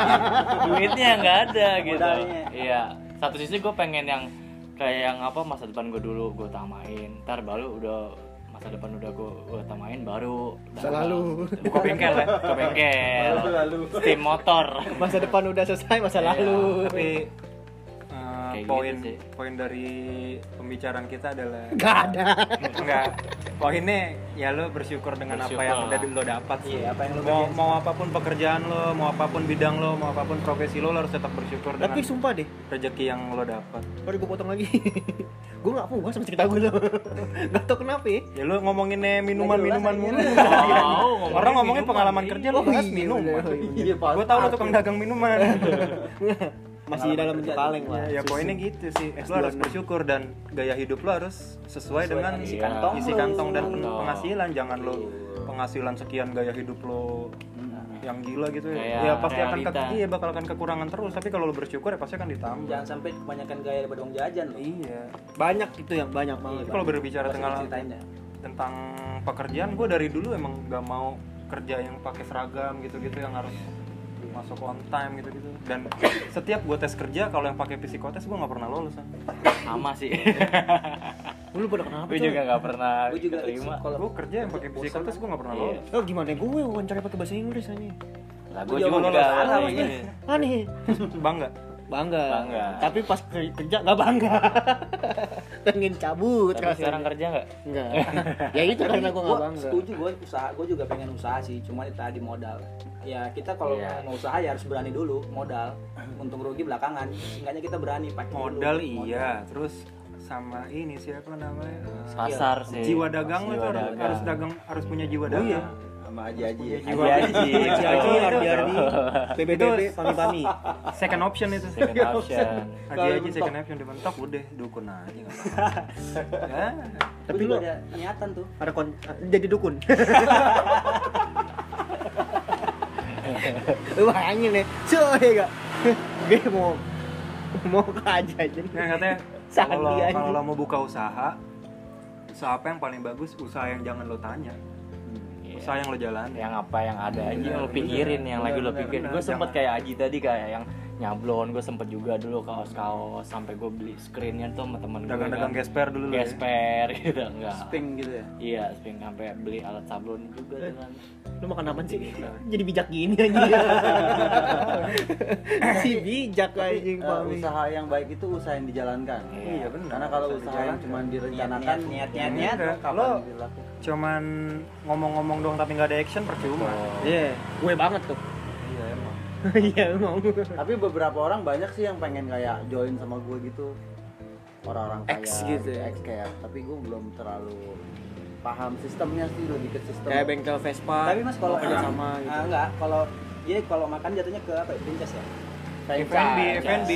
Duitnya nggak ada gitu. Iya. Satu sisi gue pengen yang kayak yang apa masa depan gue dulu gue tamain. Ntar baru udah masa depan udah gue gue tamain baru Selalu. buka bengkel ya, buka bengkel. lalu Steam motor. Masa depan udah selesai, masa Iya. lalu. Tapi eh, Kayak Kayak poin gitu poin dari pembicaraan kita adalah Gak ada. enggak poinnya ya lo bersyukur dengan apa Bersyukur yang lah. udah lo dapat sih Iya, apa yang lo mau mau apa pun pekerjaan lo mau apa pun bidang lo mau apa pun profesi lo lo harus tetap bersyukur dengan Tapi sumpah deh, rezeki yang lo dapat baru gue potong lagi. gue gak puas sama cerita gue tuh. gak tau kenapa ya. ya lo ngomonginnya minuman minuman mulu orang ngomongin pengalaman iya. kerja lo Oh, bahas iya, minuman iya. Iya, gue tau lo tukang dagang minuman Masih dalam bentuk kaleng lah. ya poinnya gitu sih. Lo harus bersyukur dan gaya hidup lo harus sesuai dengan isi Iya. kantong isi kantong dan penghasilan. Jangan lo penghasilan sekian gaya hidup lo yang gila gitu Kayak ya pasti akan ke, iya bakal akan kekurangan terus. Tapi kalau lo bersyukur ya pasti akan ditambah. Jangan sampai kebanyakan gaya daripada uang jajan lo iya. Banyak itu yang banyak banget. Tapi kalau berbicara tentang dah. tentang pekerjaan gue dari dulu emang gak mau kerja yang pakai seragam gitu-gitu yang harus masuk on time gitu-gitu dan setiap gue tes kerja kalau yang pakai psikotes gue nggak pernah lolos kan sama sih Lu pada kenapa gue juga nggak pernah gue juga terima kalau gue kerja yang pakai psikotes gue nggak pernah Iya. lolos Oh gimana gue wawancara pakai bahasa Inggris aja. lah gue Gua juga makanya. gini. Aneh. bangga Bangga. Bangga. Tapi pas ke- kerja gak bangga. Pengen cabut tapi sekarang kerja nggak Enggak. ya itu karena gue gak Gua bangga. setuju gue usaha gue juga pengen usaha sih cuma itu tadi modal ya kita kalau Iya. mau usaha ya harus berani dulu modal untung rugi belakangan seenggaknya kita berani pakai dulu. modal iya terus sama ini siapa namanya pasar sih jiwa dagang lo Jiwa tuh harus, dagang. harus dagang harus punya jiwa Oh dagang iya. Sama Aji Aji ya. Haji Haji Haji, betul. Ardi Ardi, PBBB, Pami Pami. second option itu second option aja aja second option dibentok udah dukun aja nggak apa-apa. ya Tapi lu- ada niatan tuh Ada kon jadi dukun. Lu bayangin nih, coy gak? Gue mau mau ke aja aja. Nah, katanya kalau kalau mau buka usaha, usaha apa yang paling bagus? Usaha yang jangan lo tanya, Iya. usaha yang lo jalani. yang apa yang ada aja Bener, yang lo pikirin bener, yang lagi lo pikirin gue sempet Jangan- kayak Aji tadi kayak yang nyablon gue sempet juga dulu kaos kaos sampai gue beli screennya tuh sama temen gue Dagang-dagang kan. gesper dulu ya. gesper gitu enggak Pink gitu ya. iya sping sampai beli alat sablon juga dengan Lu makan apa sih? Jadi bijak gini aja. si bijak anjing Eh, Pami. usaha yang baik itu usaha yang dijalankan. Iya benar. Karena kalau usaha yang cuma direncanakan, Niat, niat, niat, niat, niat. kapan Lo- dilakukan? cuman ngomong-ngomong doang tapi nggak ada action percuma. Iya, gue banget tuh. Iya emang. Iya. Tapi beberapa orang banyak sih yang pengen kayak join sama gue gitu. Orang-orang kayak X gitu ya? X kayak, tapi gue belum terlalu paham sistemnya sih lebih ke sistem. Kayak bengkel Vespa. tapi mas kalau kerja sama gitu. Ah, enggak kalau jadi kalau makan jatuhnya ke apa ya princess ya F&B, F&B.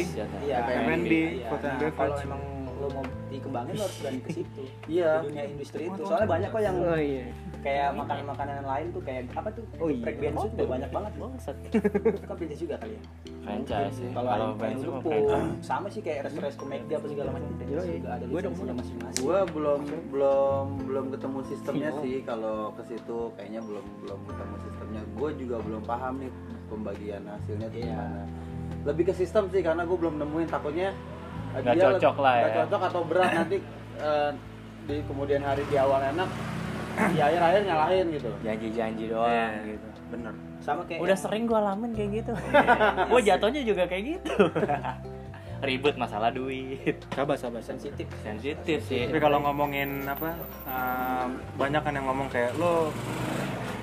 iya F&B, iya. Nah, kalau emang lo mau dikembangin lo harus berani ke situ Iya. dunia industri itu soalnya banyak kok yang Oh iya. kayak makanan-makanan lain tuh kayak apa tuh? Oh iya. Bensu juga banyak banget bangsat. Kan princess juga kali ya? Franchise sih. kalau lumpur franchise. sama sih kayak resto-resto McD apa segala macam. Yoi. juga ada Gua dong, masing-masing. Gue belum belum belum ketemu sistemnya sih. Kalau ke situ kayaknya belum belum ketemu sistemnya. Gue juga belum paham nih pembagian hasilnya tuh Iya. gimana. Lebih ke sistem sih karena gue belum nemuin. Takutnya Nggak cocok lah nggak ya. cocok atau berat nanti eh, di kemudian hari di awal enak di akhir akhir nyalahin gitu janji-janji doang Iya. gitu Bener. sama kayak udah sering gue alamin kayak gitu gue jatuhnya juga kayak gitu ribet masalah duit Sabar sabar sensitif sensitif sih Tapi kalau ngomongin apa, eh, banyak kan yang ngomong kayak lo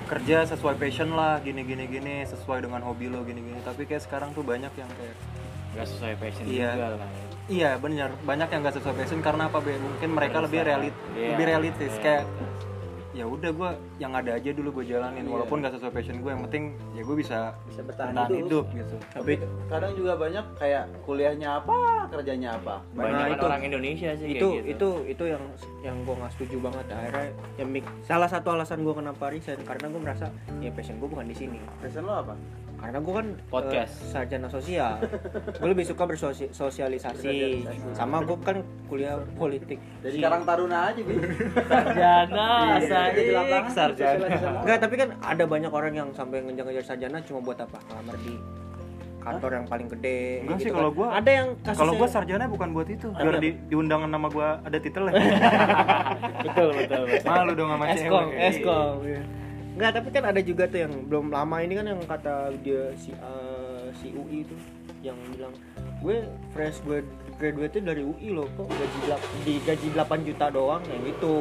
kerja sesuai passion lah, gini gini gini, sesuai dengan hobi lo gini gini. Tapi kayak sekarang tuh banyak yang kayak nggak sesuai passion Iya. juga lah Iya benar, banyak yang gak sesuai passion karena apa Be? Mungkin mereka lebih realit, Iya. lebih realistis Iya. kayak ya udah gue yang ada aja dulu gue jalanin. Iya. walaupun gak sesuai passion gue yang penting ya gue bisa bisa bertahan bertahan hidup, hidup gitu. Tapi kadang juga banyak kayak kuliahnya apa kerjanya apa? Banyak Nah, itu- orang Indonesia sih itu kayak gitu. itu itu yang yang gue nggak setuju banget. Akhirnya yang salah satu alasan gue kenapa resign karena gue merasa ya passion gue bukan di sini. Passion lo apa karena gue kan Podcast. eh, sarjana sosial gue lebih suka bersosialisasi sama gue kan kuliah politik jadi karang taruna aja bi sarjana Iya, lapangan, saik sarjana sosialisasi. Enggak, tapi kan ada banyak orang yang sampai ngejar-ngejar sarjana cuma buat apa? Ngelamar di kantor yang paling gede. Enggak sih, kan. kalau gua- ada yang kasusnya kalau gue sarjana bukan buat itu biar di, di undangan nama gue ada titelnya betul betul betul malu dong sama cewek eskom, eskom. Enggak, tapi kan ada juga tuh yang belum lama ini kan yang kata dia si eh, si UI itu yang bilang gue fresh gue graduate dari UI loh kok gaji delap- di gaji 8 juta doang yang itu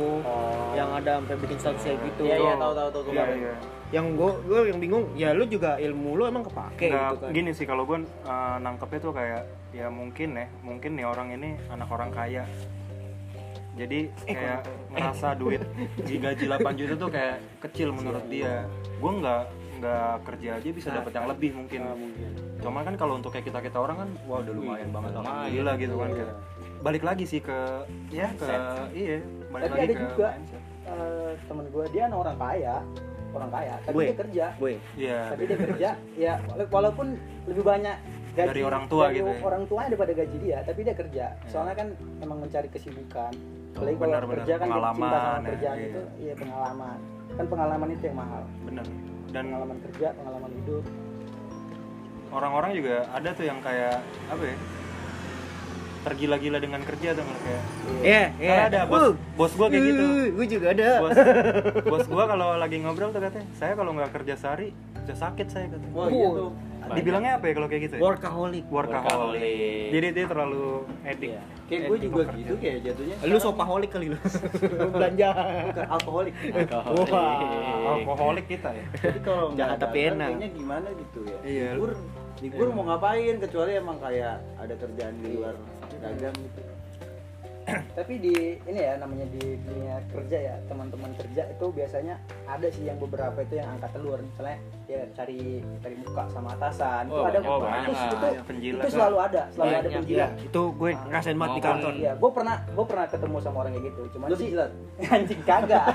yang ada sampai bikin status kayak gitu Iya iya tahu tahu tahu Iya, kemarin. iya. yang gue gue yang bingung ya lu juga ilmu lu emang kepake Nggak, gitu kan. gini sih kalau gue uh, nangkepnya tuh kayak ya mungkin ya mungkin nih orang ini anak orang kaya jadi kayak ngerasa duit di gaji 8 juta tuh kayak kecil menurut dia gue nggak nggak kerja aja bisa dapat yang lebih mungkin cuma kan kalau untuk kayak kita kita orang kan wah udah lumayan banget gila gitu kan kayak balik lagi sih ke ya ke iya balik Tapi lagi ada ke juga eh, temen gue dia anak orang kaya, orang kaya, tapi Gue. dia kerja. gue iya Tapi dia kerja, ya wala- walaupun lebih banyak gaji Dari orang tua dari gitu ya. Orang tuanya daripada gaji dia, tapi dia kerja. Soalnya kan emang mencari kesibukan. Apalagi kalau kerja kan dia cinta Pengalaman, sama ya, kerjaan iya. itu, iya pengalaman. Kan pengalaman itu yang mahal. bener dan Pengalaman kerja, pengalaman hidup. orang-orang juga ada tuh yang kayak apa ya tergila-gila dengan kerja tuh kayak Iya, iya. Karena ada bos Uh, bos gua kayak gitu uh, Gue juga ada. bos bos gua kalau lagi ngobrol tuh katanya saya kalau nggak kerja sehari bisa sakit saya katanya Wah gitu. Dibilangnya apa ya kalau kayak gitu ya Workaholic. workaholic Workaholic. jadi dia terlalu edik Iya. Kayak gue juga gitu kayak jatuhnya. Lu sopaholic kali lu. Belanja. Bukan alkoholik. Wah. alkoholik kita ya Jadi kalau Jahat tapi enak. Kayaknya gimana gitu ya. Iya. Libur, libur mau ngapain kecuali emang kayak ada kerjaan di luar dagang gitu. Tapi di ini ya namanya di dunia kerja ya teman-teman kerja itu biasanya ada sih yang beberapa itu yang angkat telur misalnya dia cari cari muka sama atasan itu Oh, ada banyak, itu, banyak. itu, Penjilat itu selalu ada selalu ada Banyak. penjilat Itu gue ngerasain banget di kantor. Iya, gue pernah gue pernah ketemu sama orang kayak gitu. Cuman Lu sih dijilat? anjing kagak.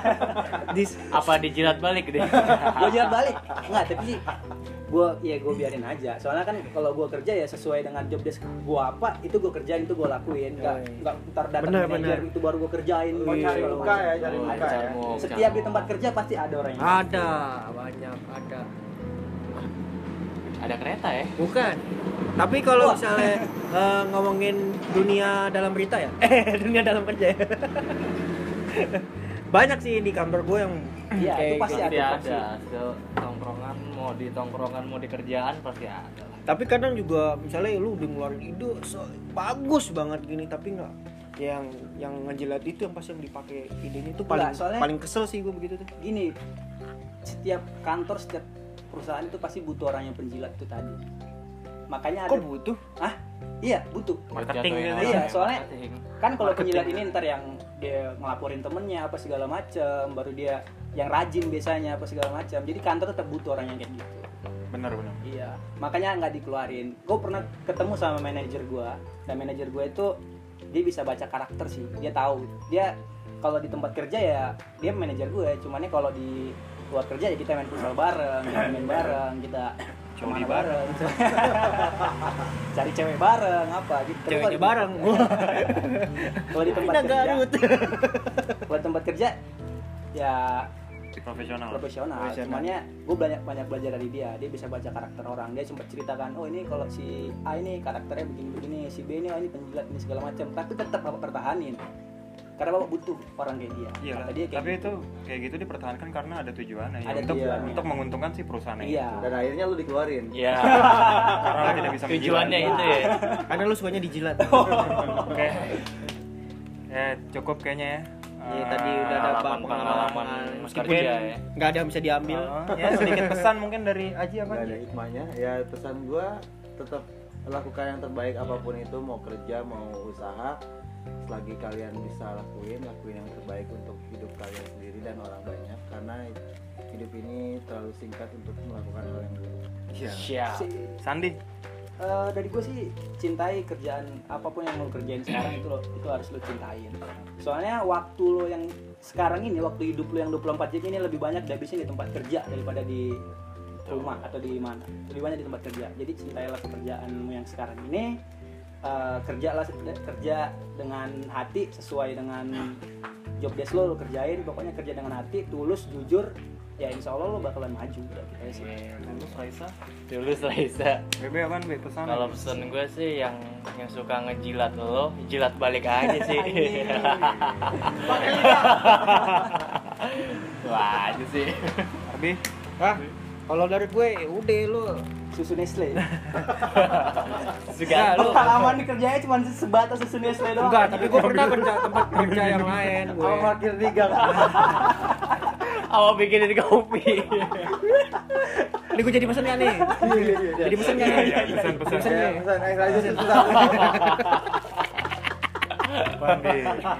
Dis- apa dijilat balik deh gue jilat balik. Enggak, tapi sih gue ya gue biarin aja. Soalnya kan kalau gue kerja ya sesuai dengan job desk gue apa itu gue kerjain itu gue lakuin. Enggak enggak ntar datang Bener, manajer bener. itu baru gue kerjain. Mau Gitu, cari segala muka ya, cari Oh, muka ya. Setiap di tempat kerja pasti ada orang yang Ada, banyak ada. ada kereta ya Bukan. Tapi kalau misalnya eh, ngomongin dunia dalam berita ya, eh dunia dalam kerja ya. Banyak sih di kantor gue yang Iya, itu pasti gitu. pasti ada, ada Se- tongkrongan mau di tongkrongan mau di kerjaan pasti ada Tapi kadang juga misalnya lu udah ngeluarin ide so- bagus banget gini tapi nggak yang yang ngejilat itu yang pas yang dipakai idenya itu paling soalnya- paling kesel sih gue begitu tuh. gini. Setiap kantor, setiap perusahaan itu pasti butuh orang yang penjilat itu tadi. Makanya ada Kok butuh? Ah, iya butuh. Marketing Iya, ya, soalnya- marketing. kan kalau penjilat ini ntar yang dia ngelaporin temennya apa segala macam baru dia yang rajin biasanya apa segala macam. Jadi kantor tetap butuh orang yang kayak gitu. Benar benar. Iya. Makanya nggak dikeluarin. Gue pernah ketemu sama manajer gue dan manajer gue itu dia bisa baca karakter sih. Dia tahu. Dia kalau di tempat kerja ya dia manajer gue cuman ya kalau di luar kerja ya kita main futsal bareng kita main bareng kita ke mana bareng. Cari cewek bareng apa gitu. Di- bareng. kalau di tempat kerja Garut. kalau di tempat kerja ya profesional profesional Profesional. cuman ya gue banyak banyak belajar dari dia dia bisa baca karakter orang dia sempat ceritakan oh ini kalau si A ini karakternya begini begini si B ini oh ini penjilat ini segala macam tapi tetap bapak pertahanin karena bapak butuh orang kayak dia Iya, kata dia kayak tapi itu kayak gitu dipertahankan karena ada tujuannya ya, Ada untuk tujuannya. untuk menguntungkan si perusahaan iya Dan akhirnya lu dikeluarin. ya karena lo tidak bisa tujuannya menjilat. itu ya Karena lu sukanya dijilat. Oke. Ya cukup kayaknya ya. Iya Eh, tadi udah ada pengalaman- pengalaman pengalaman meskipun kerja ya. nggak ada yang bisa diambil. Oh, ya sedikit pesan mungkin dari Aji apa? Gak ada hikmahnya. Ya pesan gua tetap lakukan yang terbaik apa pun itu mau kerja mau usaha selagi kalian bisa lakuin lakuin yang terbaik untuk hidup kalian sendiri dan orang banyak karena hidup ini terlalu singkat untuk melakukan hal yang buruk. Iya. Sandi. Eh, dari gue sih cintai kerjaan apa pun yang lo kerjain sekarang itu lo itu harus lo cintain. Soalnya waktu lo yang sekarang ini waktu hidup lo yang 24 jam ini lebih banyak dihabisin di tempat kerja daripada di rumah atau di mana. Lebih banyak di tempat kerja. Jadi cintailah pekerjaanmu yang sekarang ini. Eh, kerjalah kerja dengan hati sesuai dengan job desk lo lo kerjain. Pokoknya kerja dengan hati tulus jujur ya insya Allah lo bakalan maju udah gitu aja sih Terus Raisa. tulus Raisa Bebe apaan Be? Pesan. kalau pesen gue sih yang yang suka ngejilat lo jilat balik aja sih wah aja sih Arbi. Hah? kalau dari gue ya udah lu susu Nestle enggak lu pengalaman di kerjanya cuma sebatas susu Nestle doang enggak tapi gue pernah kerja tempat kerja yang lain gue Sama parkir tiga. Awal bikin di kopi. Ini gue jadi pesen gak nih? Jadi pesen gak nih? Iya, iya, pesan, pesan. pesen Ya, nih pesan.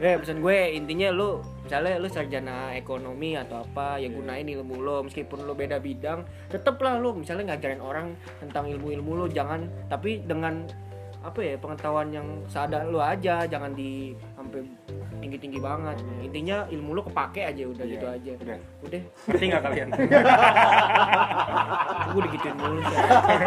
Ya pesan. Gue intinya lu misalnya lu sarjana ekonomi atau apa ya gunain ilmu lo meskipun lu beda bidang tetep lah lu misalnya ngajarin orang tentang ilmu-ilmu lu jangan tapi dengan apa ya pengetahuan yang seadanya lu aja jangan di sampai tinggi-tinggi banget intinya ilmu lu kepake aja udah gitu aja Udah. udah Ngerti nggak kalian? gue digituin mulu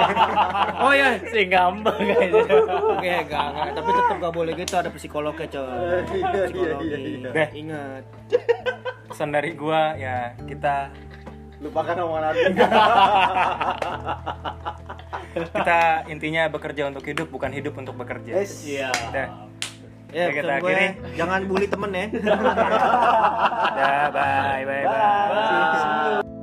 oh ya sih gampang kayaknya Oke, enggak, enggak, tapi tetap gak boleh gitu ada psikolognya, coy. Iya, iya, Psikologi. iya, iya. Deh. Ingat. Pesan dari gua ya kita Lupakan omongan Ardi. kita intinya bekerja untuk hidup bukan hidup untuk bekerja. Yes. iya Udah. Ya, kita akhiri. Jangan bully temen ya. Udah, ya, bye, bye, bye. bye. bye.